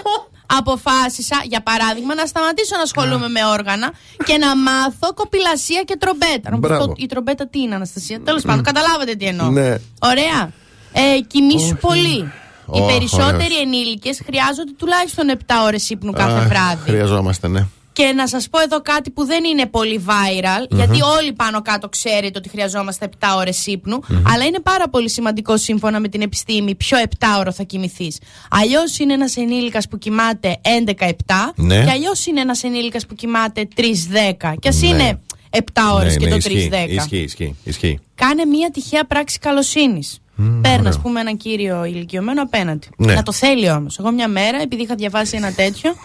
αποφάσισα, για παράδειγμα, να σταματήσω να ασχολούμαι με όργανα και να μάθω κοπηλασία και τρομπέτα. Να μου πεις, Μπράβο. το- Η τρομπέτα τι είναι, Αναστασία; Τέλος πάντων, καταλάβατε τι εννοώ. Ναι. Ωραία. Ε, κοιμήσου πολύ. Οι Ωχ, περισσότεροι ωραίος. ενήλικες χρειάζονται τουλάχιστον 7 ώρες ύπνου κάθε Αχ, βράδυ. Χρειαζόμαστε, ναι. Και να σας πω εδώ κάτι που δεν είναι πολύ viral, γιατί όλοι πάνω κάτω ξέρετε ότι χρειαζόμαστε 7 ώρες ύπνου, αλλά είναι πάρα πολύ σημαντικό σύμφωνα με την επιστήμη ποιο 7 ώρο θα κοιμηθείς. Αλλιώς είναι ένας ενήλικας που κοιμάται 11-7 Ναι. και αλλιώς είναι ένας ενήλικας που κοιμάται 3-10. Και ας Ναι. είναι 7 ώρες ναι, και ναι, το ισχύει, 3-10. Ισχύει, ισχύει, ισχύει. Κάνε μία τυχαία πράξη καλοσύνης. Παίρνει, ας πούμε, έναν κύριο ηλικιωμένο απέναντι. Ναι. Να το θέλει όμως. Εγώ μια μέρα, επειδή είχα διαβάσει ένα τέτοιο,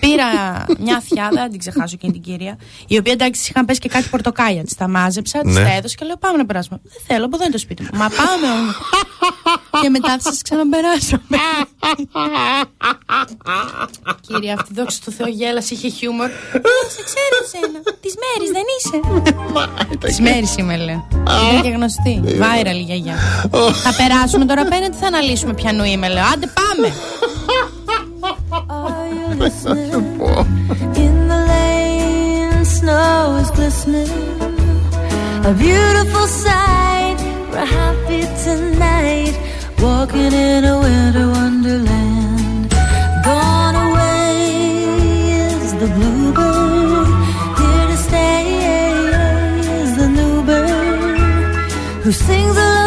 πήρα μια θιάδα, δεν την ξεχάσω εκείνη την κυρία, η οποία εντάξει είχαν πέσει και κάτι πορτοκάλια. Τη τα μάζεψα, τη Ναι. τα έδωσα και λέω: Πάμε να περάσουμε. Δεν θέλω, από εδώ είναι το σπίτι μου. Μα πάμε όμως. και μετά θα σας ξαναπεράσω. Κύριε, αυτή δόξα τω Θεώ γέλασε, είχε χιούμορ. «Ε, Σε ξέρω εσένα; Της μέρης δεν είσαι. Της μέρης είμαι, λέω. Είναι και γνωστή. Viral η γιαγιά. Θα περάσουμε τώρα απέναντι, θα αναλύσουμε ποιανού είμαι, λέω. Άντε πάμε. In the lane, snow is glistening. A beautiful sight. We're happy tonight, walking in a winter wonderland. Gone away is the bluebird. Here to stay is the new bird who sings a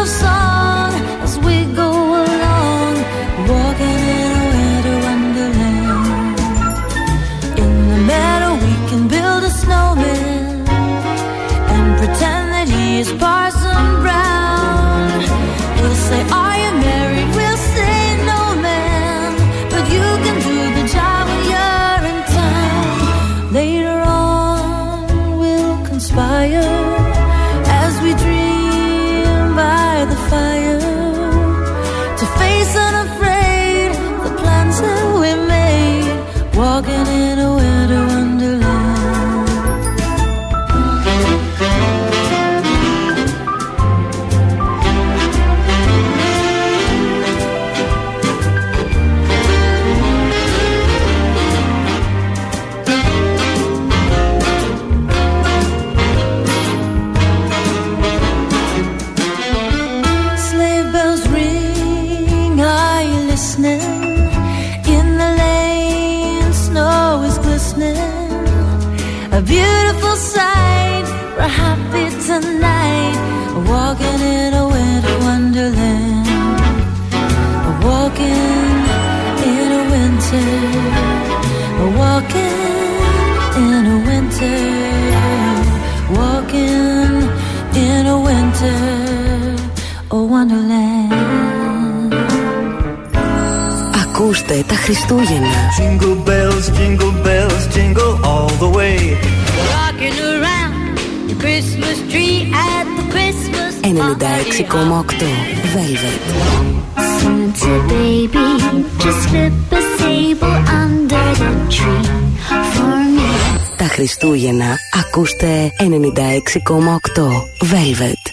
walking in a winter. Walking in a winter. Walking in a winter. a Wonderland. Ακούστε τα Χριστούγεννα. Jingle bells, jingle bells, jingle all the way. Rocking around the Christmas tree at the Christmas 96,8 Velvet. Τα Χριστούγεννα ακούστε 96,8 Velvet.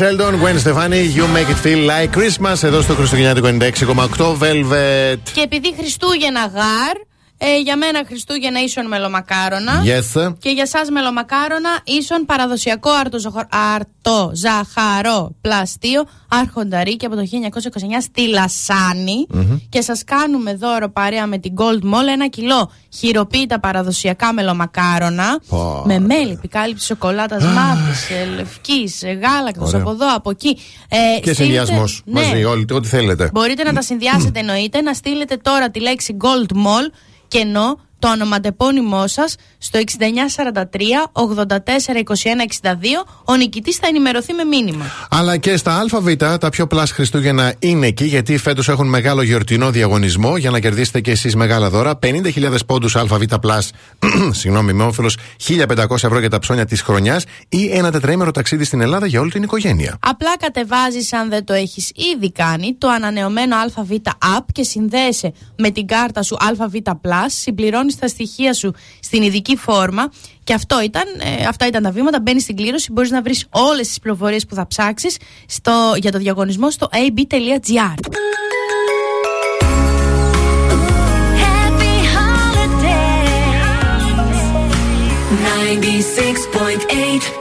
Sheldon, Gwen Stefani, You Make It Feel Like Christmas. Εδώ στο Χριστουγεννιάτικο 96,8 Velvet. Και επειδή Χριστούγεννα γάρ, ε, για μένα Χριστούγεννα ίσον μελομακάρονα. Yes. Και για σας μελομακάρονα ίσον παραδοσιακό αρτοζαχαρό πλαστείο άρχονταρί και από το 1929 στη λασανη Και σας κάνουμε δώρο παρέα με την Gold Mall ένα κιλό χειροποίητα παραδοσιακά μελομακάρονα Πω. με μέλι, επικάλυψη σοκολάτας μαύρης, ε, λευκής, ε, γάλακτος Ωραία. από εδώ, από εκεί. Ε, Και στείλτε- συνδυασμός. Ναι. Μαζί, όλοι, ό,τι θέλετε. Μπορείτε να τα συνδυάσετε εννοείται, να στείλετε τώρα τη λέξη Gold Mall και ενώ το ονοματεπώνυμό σας στο 6943 84 21 62. Ο νικητής θα ενημερωθεί με μήνυμα. Αλλά και στα ΑΒ τα πιο πλάσ Χριστούγεννα είναι εκεί γιατί φέτος έχουν μεγάλο γιορτινό διαγωνισμό για να κερδίσετε και εσείς μεγάλα δώρα. 50.000 πόντους ΑΒ πλάσ, συγγνώμη, με όφελος 1.500 ευρώ για τα ψώνια της χρονιάς ή ένα τετραήμερο ταξίδι στην Ελλάδα για όλη την οικογένεια. Απλά κατεβάζεις, αν δεν το έχεις ήδη κάνει, το ανανεωμένο ΑΒ App και συνδέεσαι με την κάρτα σου ΑΒ συμπληρώνεις τα στοιχεία σου στην ειδική φόρμα. Και αυτό ήταν, ε, αυτά ήταν τα βήματα. Μπαίνεις στην κλήρωση, μπορείς να βρεις όλες τις πληροφορίες που θα ψάξεις για το διαγωνισμό στο ab.gr. Happy holidays. 96.8 Velvet.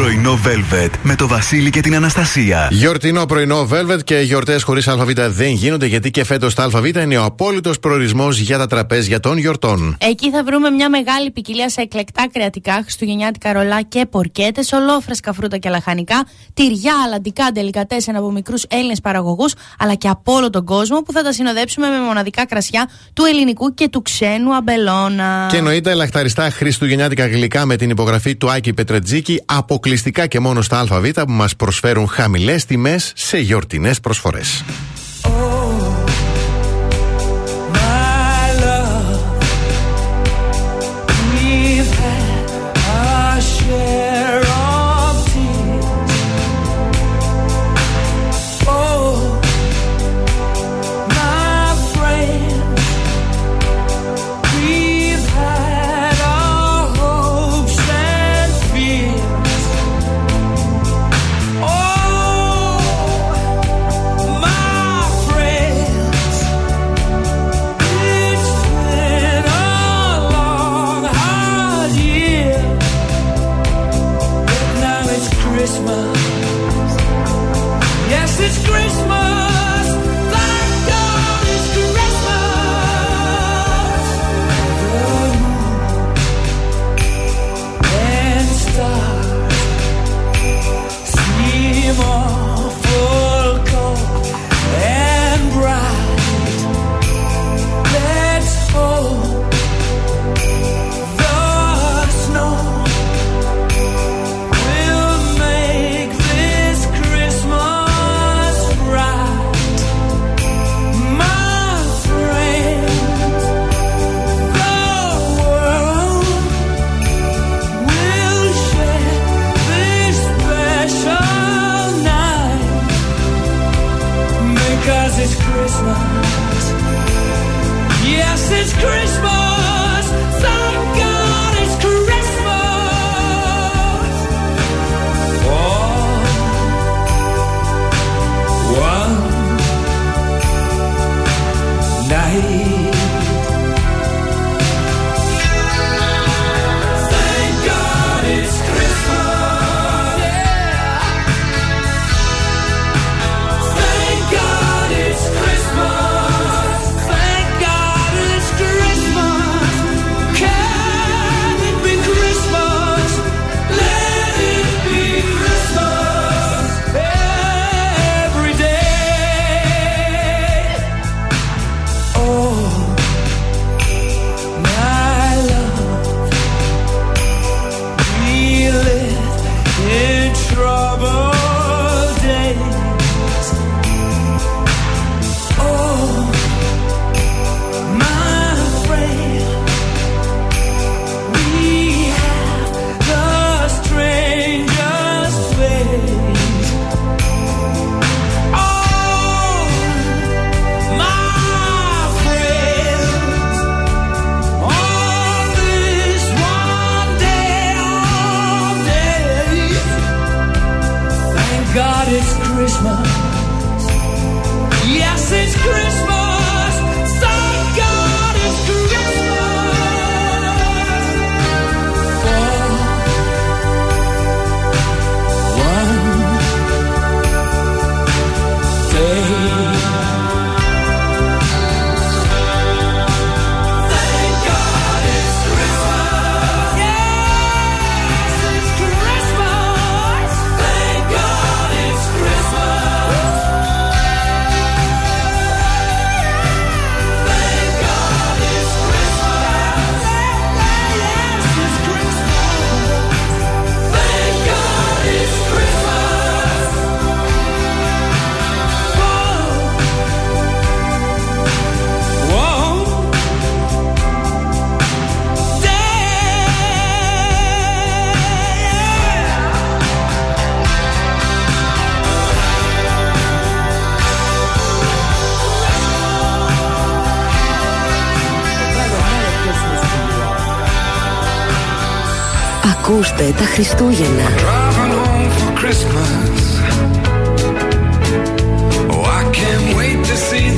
Πρωινό Velvet με το Βασίλη και την Αναστασία. Γιορτινό πρωινό Velvet και γιορτές χωρίς ΑΒ δεν γίνονται γιατί και φέτος τα ΑΒ είναι ο απόλυτος προορισμός για τα τραπέζια των γιορτών. Εκεί θα βρούμε μια μεγάλη ποικιλία σε εκλεκτά κρεατικά, χριστουγεννιάτικα ρολά και πορκέτες, ολόφρεσκα φρούτα και λαχανικά, τυριά, αλαντικά, ντελικατέσεν από μικρούς Έλληνες παραγωγούς, αλλά και από όλο τον κόσμο που θα τα συνοδέψουμε με μοναδικά κρασιά του ελληνικού και του ξένου αμπελώνα. Και εννοείται λαχταριστά χριστουγεννιάτικα γλυκά με την υπογραφή του Άκη Πετρετζίκη αποκλειστικά και μόνο στα ΑΒ που μας προσφέρουν χαμηλές τιμές σε γιορτινές προσφορές.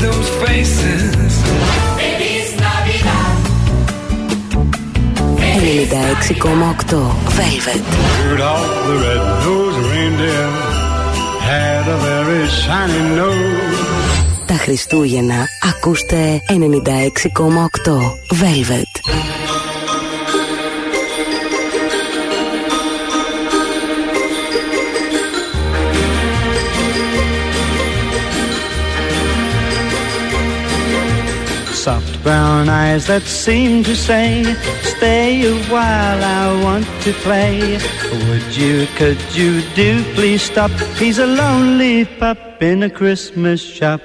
Those faces. Feliz Navidad. 96,8 Velvet. Rudolph the red-nosed reindeer had a very shiny nose. Τα Χριστούγεννα ακούστε 96,8 Velvet. Soft brown eyes that seem to say, Stay a while, I want to play. Would you, could you do please stop? He's a lonely pup in a Christmas shop.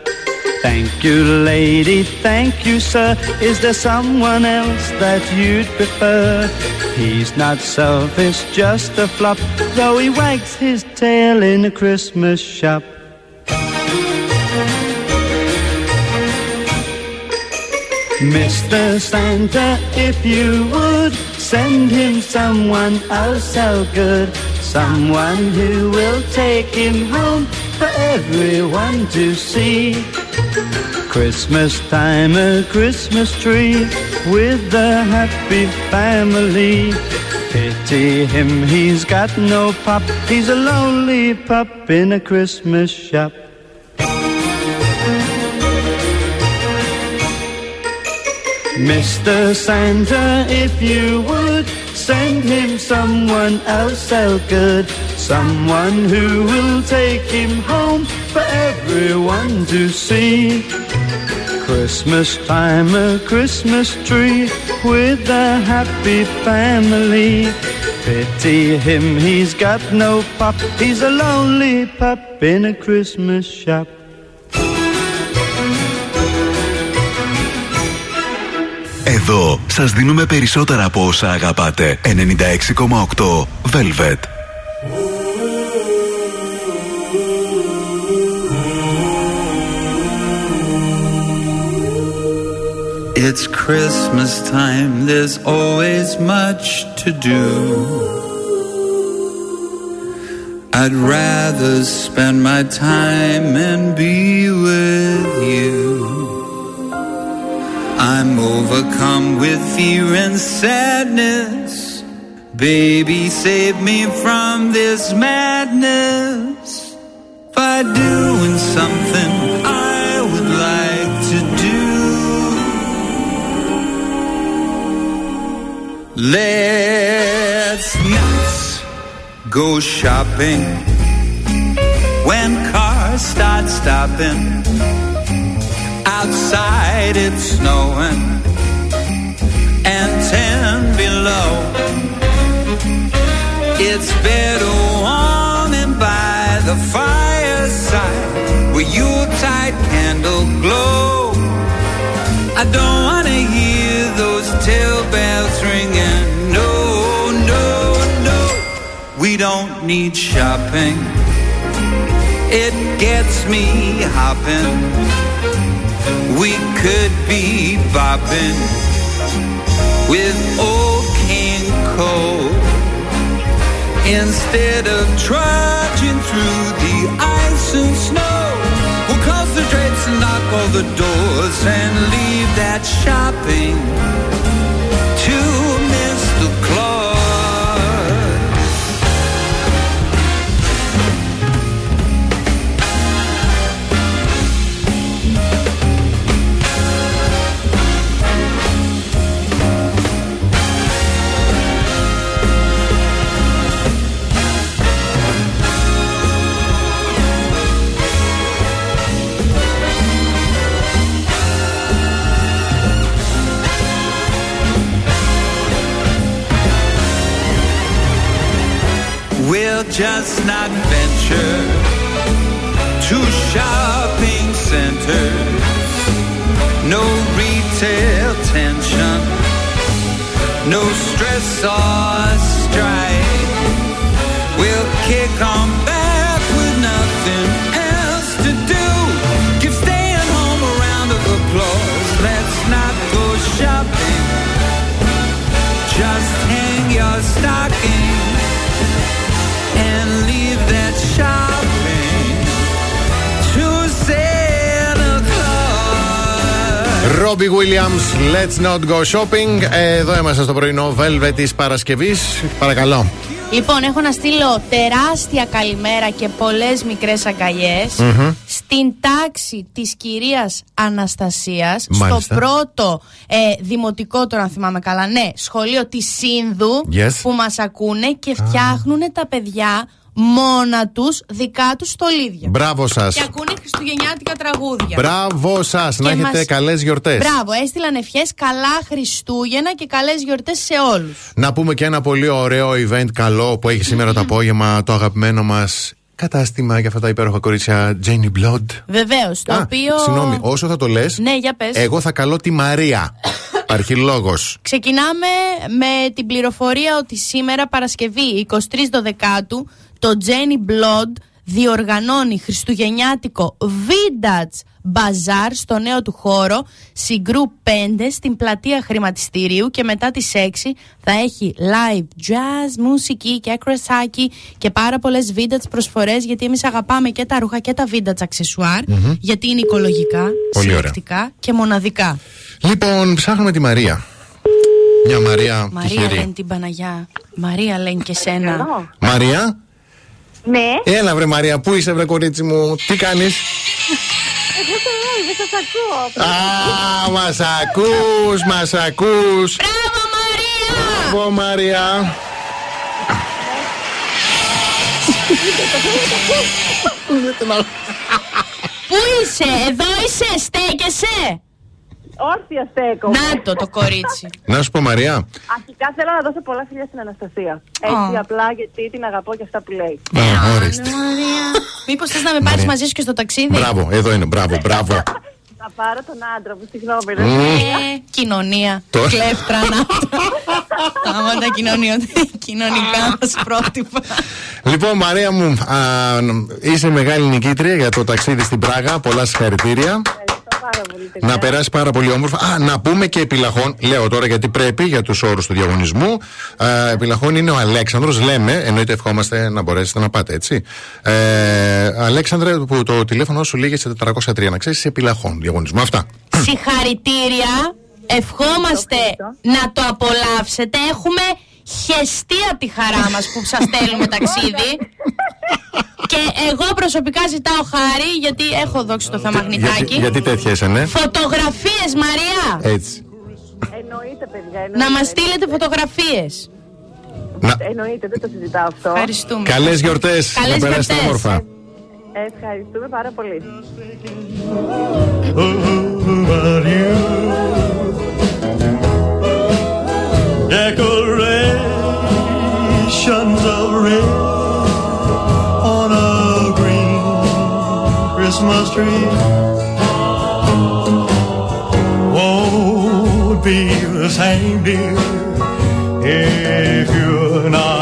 Thank you, lady, thank you, sir. Is there someone else that you'd prefer? He's not selfish, just a flop, though he wags his tail in a Christmas shop. Mr. Santa, if you would send him someone else so good, someone who will take him home for everyone to see. Christmas time, a Christmas tree with a happy family. Pity him, he's got no pop, he's a lonely pup in a Christmas shop. Mr. Santa, if you would send him someone else so good, someone who will take him home for everyone to see. Christmas time, a Christmas tree with a happy family. Pity him, he's got no pop, he's a lonely pup in a Christmas shop. Εδώ σας δίνουμε περισσότερα από όσα αγαπάτε. 96,8 Velvet. It's Christmas time, there's always much to do. I'd rather spend my time and be with you. I'm overcome with fear and sadness. Baby, save me from this madness by doing something I would like to do. Let's not go shopping when cars start stopping. Outside it's snowing and ten below. It's better warming by the fireside where Yuletide candle glow. I don't wanna hear those tail bells ringing. No, no, no. We don't need shopping. It gets me hopping. We could be bopping with old King Cole instead of trudging through the ice and snow. We'll close the drapes and lock all the doors and leave that shopping to Mr. Claus. Just not venture to shopping centers. No retail tension, no stress or strife. We'll kick on back with nothing else to do. Give staying home a round of applause. Let's not go shopping. Just hang your stocking Robbie Williams, Let's not go shopping. Ε, Εδώ είμαστε στο πρωινό Velvet της Παρασκευής. Παρακαλώ. Λοιπόν, έχω να στείλω τεράστια καλημέρα και πολλές μικρές αγκαλιές Μμμ. στην τάξη της κυρίας Αναστασίας, στο Μάλιστα. πρώτο ε, δημοτικό, τώρα αν θυμάμαι καλά, ναι, σχολείο της Σύνδου Yes. που μας ακούνε και φτιάχνουν τα παιδιά μόνα τους δικά τους στολίδια. Μπράβο σας. Και ακούνε χριστουγεννιάτικα τραγούδια. Μπράβο σας. Να Και έχετε μας- καλές γιορτές. Μπράβο, έστειλαν ευχές καλά Χριστούγεννα και καλές γιορτές σε όλους. Να πούμε και ένα πολύ ωραίο event καλό που έχει σήμερα το απόγευμα το αγαπημένο μας κατάστημα για αυτά τα υπέροχα κορίτσια Jenny Blood. Βεβαίως, το Α, οποίο. Συγγνώμη, όσο θα το λες, Ναι, για πες. εγώ θα καλώ τη Μαρία. Υπάρχει λόγο. Ξεκινάμε με την πληροφορία ότι σήμερα Παρασκευή 23 Δεκάτου το Jenny Blood διοργανώνει χριστουγεννιάτικο Vintage Bazaar στο νέο του χώρο Συγκρού 5 στην πλατεία χρηματιστηρίου και μετά τις 6 θα έχει live jazz, μουσική και κρασάκι και πάρα πολλές vintage προσφορές γιατί εμείς αγαπάμε και τα ρούχα και τα vintage αξεσουάρ Μμμ. γιατί είναι οικολογικά, Πολύ ωραία. συλλεκτικά και μοναδικά. Λοιπόν, ψάχνουμε τη Μαρία. Μια Μαρία Μαρία τυχερή. λένε την Παναγιά. Μαρία λένε και σένα. Μαρία, Ναι, έλα βρε Μαρία, πού είσαι βρε κορίτσι μου, τι κάνεις; Εγώ σε live, δεν σας ακούω. Α, μας ακούς, μας ακούς Μπράβο Μαρία! Μπράβο Μαρία Πού είσαι, εδώ είσαι, στέκεσαι. Όρθια στέκομαι. Να το το κορίτσι. Να σου πω Μαρία Αρχικά θέλω να δώσω πολλά φιλιά στην Αναστασία. Έτσι Ω. απλά γιατί την αγαπώ και αυτά που λέει. Α, ορίστε. Μήπως θες να με πάρεις Μαρία. μαζί σου και στο ταξίδι; Μπράβο, εδώ είναι, μπράβο, μπράβο Να πάρω τον άντρα μου, συγγνώμη. ρε. Μμμ. Ε, κοινωνία. Το- Κλέφτρα να. Άμα τα κοινωνία, κοινωνικά μας πρότυπα. Λοιπόν Μαρία μου, α, είσαι μεγάλη νικήτρια για το ταξίδι στην Πράγα Πολλά συγχαρητήρια Πάρα πολύ, παιδιά. Να περάσει πάρα πολύ όμορφα. Α, να πούμε και επιλαχών. Λέω τώρα γιατί πρέπει για τους όρους του διαγωνισμού. Ε, επιλαχών είναι ο Αλέξανδρος. Λέμε, εννοείται ευχόμαστε να μπορέσετε να πάτε, έτσι. Ε, Αλέξανδρε, που το τηλέφωνο σου λήγει σε 403, να ξέρεις, επιλαχών διαγωνισμού. Αυτά. Συγχαρητήρια. Ευχόμαστε να το απολαύσετε. Έχουμε χεστεί από τη χαρά μας που σας στέλνουμε ταξίδι. Και εγώ προσωπικά ζητάω χάρη γιατί έχω δώσει το γιατί, θαμαγνητάκι. γιατί τέτοια είσαι, ναι; Φωτογραφίες Μαρία. Έτσι. Εννοείται, παιδιά. Εννοείται. Να μας στείλετε φωτογραφίες. Να- Εννοείται, δεν το συζητάω αυτό. Ευχαριστούμε. Καλές γιορτές. Καλές Να περάσετε γιορτές. όμορφα. Ε, Ευχαριστούμε πάρα πολύ. Decorations of red Christmas tree won't be the same, dear, if you're not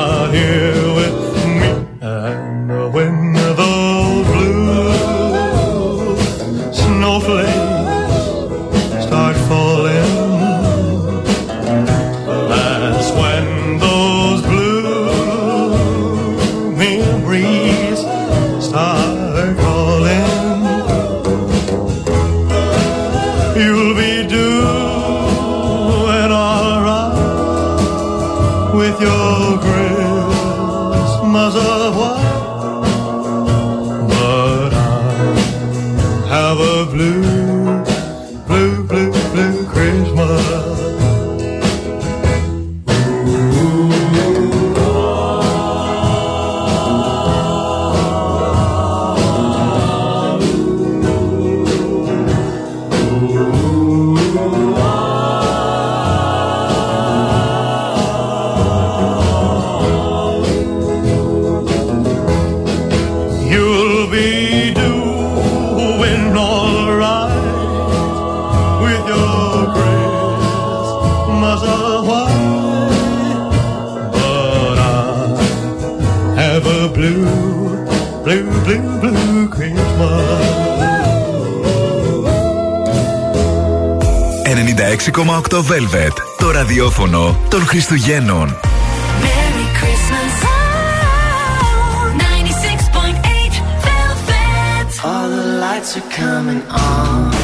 96,8 Velvet. Το ραδιόφωνο των Χριστουγέννων. Merry Christmas. Oh, 96.8 Velvet. All the lights are coming on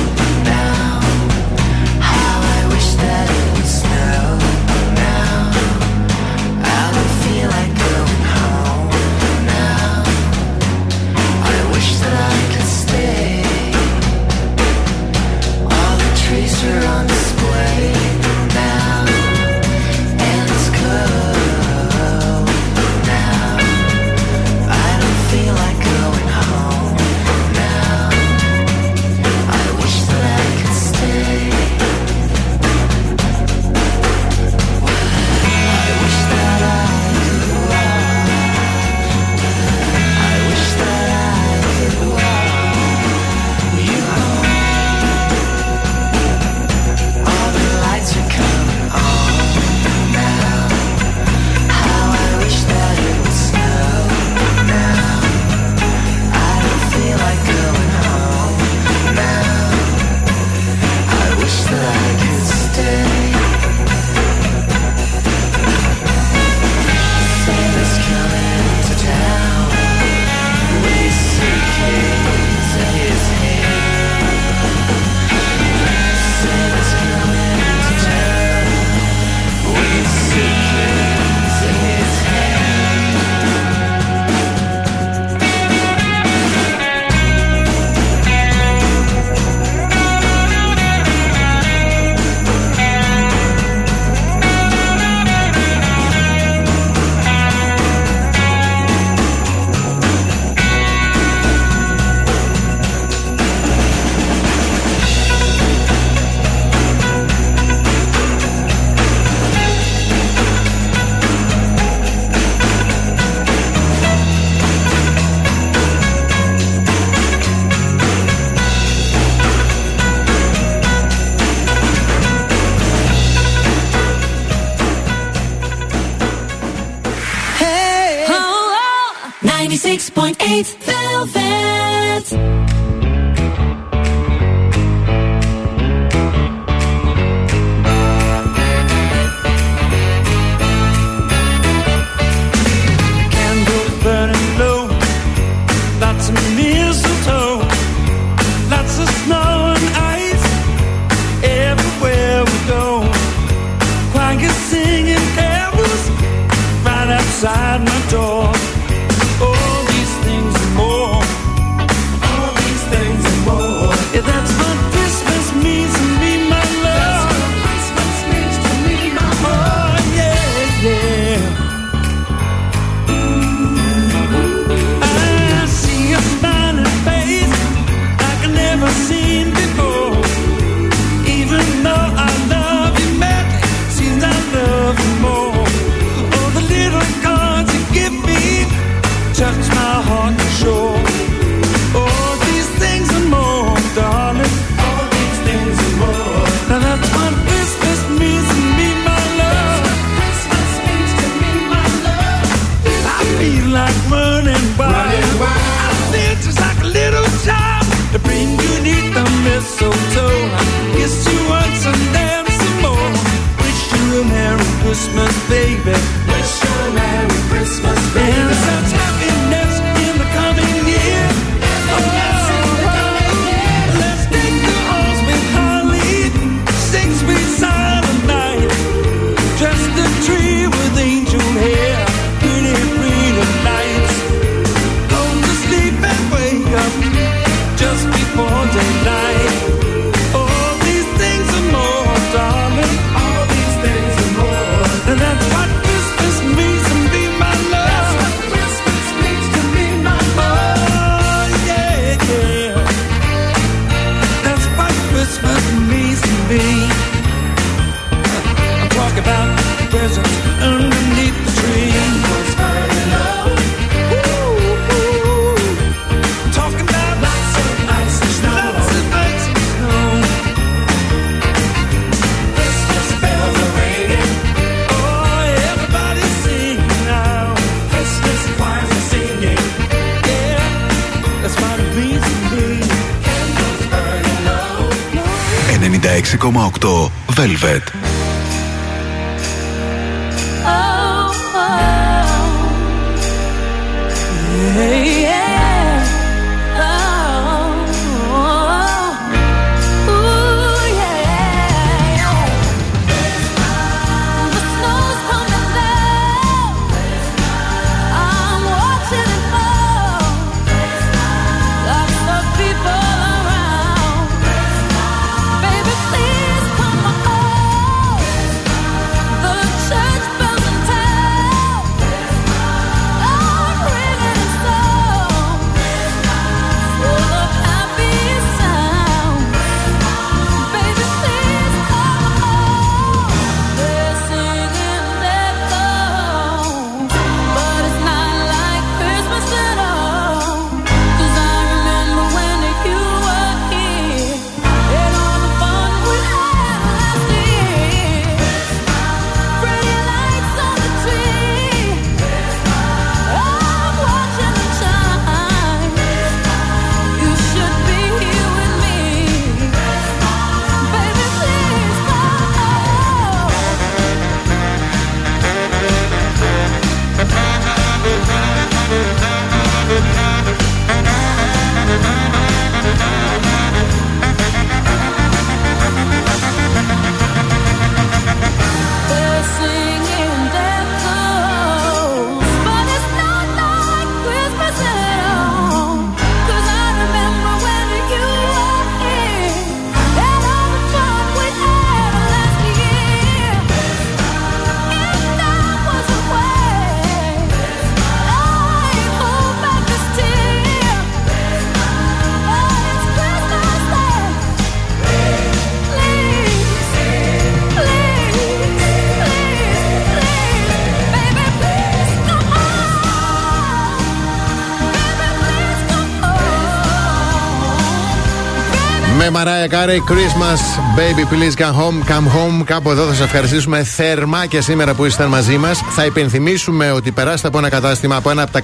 Με Mariah Carey, Christmas, baby, please come home, come home. Κάπου εδώ θα σας ευχαριστήσουμε θερμά και σήμερα που ήσασταν μαζί μας. Θα υπενθυμίσουμε ότι περάσετε από ένα κατάστημα, από ένα από τα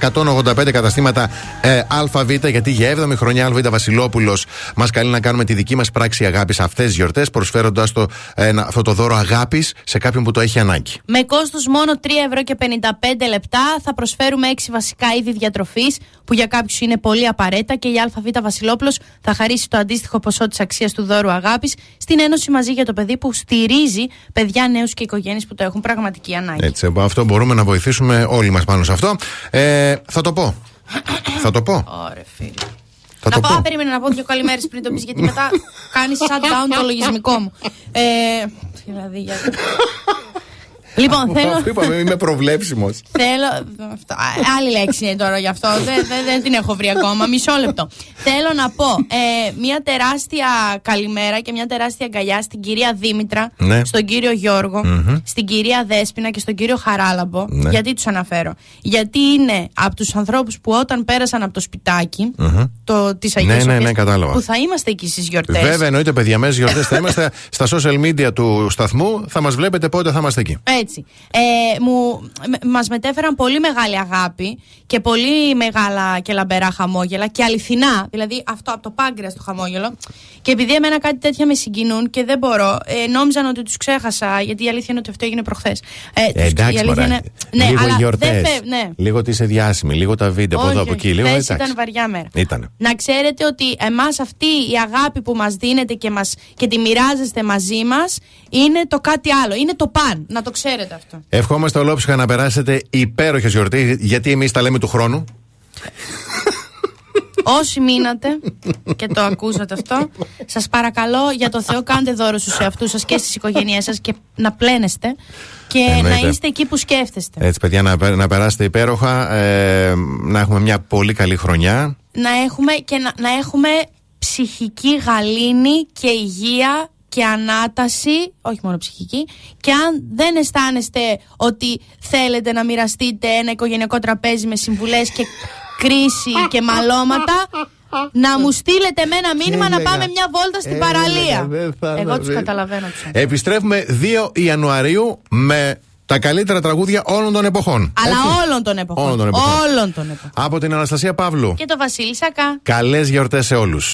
185 καταστήματα ε, ΑΒ, γιατί για 7η χρονιά ΑΒ Βασιλόπουλος μας καλεί να κάνουμε τη δική μας πράξη αγάπης αυτές τις γιορτές, προσφέροντας το, ε, ένα- αυτό το δώρο αγάπης σε κάποιον που το έχει ανάγκη. Με κόστος μόνο 3 ευρώ και 55 λεπτά θα προσφέρουμε 6 βασικά είδη διατροφής που για κάποιους είναι πολύ απαραίτητα και η ΑΒ Βασιλόπουλος θα χαρίσει το αντίστοιχο ποσό της αξίας του δώρου αγάπης στην Ένωση Μαζί για το Παιδί που στηρίζει παιδιά, νέους και οικογένειες που το έχουν πραγματική ανάγκη. Έτσι, από αυτό μπορούμε να βοηθήσουμε όλοι μας πάνω σε αυτό. Ε, θα το πω. θα το πω. Ωραία, φίλε. Θα να το πάω, πω. περίμενα να πω δύο καλημέρες πριν το πεις, γιατί μετά κάνεις shutdown το λογισμικό μου. Ε, δηλαδή, για... λοιπόν, θέλω. Αφού είπαμε, είμαι προβλέψιμος. Θέλω. Αυτό, α, άλλη λέξη είναι τώρα γι' αυτό. Δεν, δεν, δεν την έχω βρει ακόμα. Μισό λεπτό. Θέλω να πω ε, μια τεράστια καλημέρα και μια τεράστια αγκαλιά στην κυρία Δήμητρα, Ναι. στον κύριο Γιώργο, Μμμ. στην κυρία Δέσποινα και στον κύριο Χαράλαμπο. Ναι. Γιατί τους αναφέρω. Γιατί είναι από τους ανθρώπους που όταν πέρασαν από το σπιτάκι το, της Αγίας Ναι, ναι, Σοφίας, ναι, κατάλαβα. που θα είμαστε εκεί στις γιορτές. Βέβαια, εννοείται, παιδιά, μέσα γιορτές θα είμαστε στα social media του σταθμού. Θα μας βλέπετε πότε θα είμαστε εκεί. Έτσι. Ε, μου, με- μας μετέφεραν πολύ μεγάλη αγάπη και πολύ μεγάλα και λαμπερά χαμόγελα και αληθινά, δηλαδή αυτό από το πάγκρεα στο χαμόγελο. Και επειδή εμένα κάτι τέτοια με συγκινούν και δεν μπορώ, ε, νόμιζαν ότι τους ξέχασα, γιατί η αλήθεια είναι ότι αυτό έγινε προχθές. Ε, τους- Ε, εντάξει, η αλήθεια μωρέ. είναι- ναι, λίγο αλλά γιορτές. δεν φε- ναι. Λίγο ότι είσαι διάσημη, λίγο τα βίντεο από εδώ από εκεί. Λίγο χθες εντάξει. ήταν βαριά μέρα. Ήτανε. Να ξέρετε ότι εμάς αυτή η αγάπη που μας δίνετε και, μας, και τη μοιράζεστε μαζί μας είναι το κάτι άλλο. Είναι το παν. Να το ξέρετε αυτό. Ευχόμαστε ολόψυχα να περάσετε υπέροχες γιορτές, γιατί εμείς τα λέμε του χρόνου. Όσοι μείνατε και το ακούσατε αυτό, σας παρακαλώ για το Θεό κάντε δώρο στους εαυτούς σας και στις οικογένειές σας και να πλένεστε και Εννοείται. να είστε εκεί που σκέφτεστε. Έτσι, παιδιά, να, πε- να περάσετε υπέροχα, ε, να έχουμε μια πολύ καλή χρονιά. Να έχουμε και να, να έχουμε ψυχική γαλήνη και υγεία και ανάταση, όχι μόνο ψυχική, και αν δεν αισθάνεστε ότι θέλετε να μοιραστείτε ένα οικογενειακό τραπέζι με συμβουλές και κρίση και μαλώματα, να μου στείλετε με ένα μήνυμα να Έλεγα. πάμε μια βόλτα στην Έλεγα, παραλία. δεν θα Εγώ τα τους βρει. καταλαβαίνω τους Επιστρέφουμε 2 Ιανουαρίου με τα καλύτερα τραγούδια όλων των εποχών. Αλλά Έτσι. όλων των εποχών. Όλων των εποχών. Όλων των εποχών. Από την Αναστασία Παύλου. Και το Βασίλη Σακά. Καλές γιορτές σε όλους.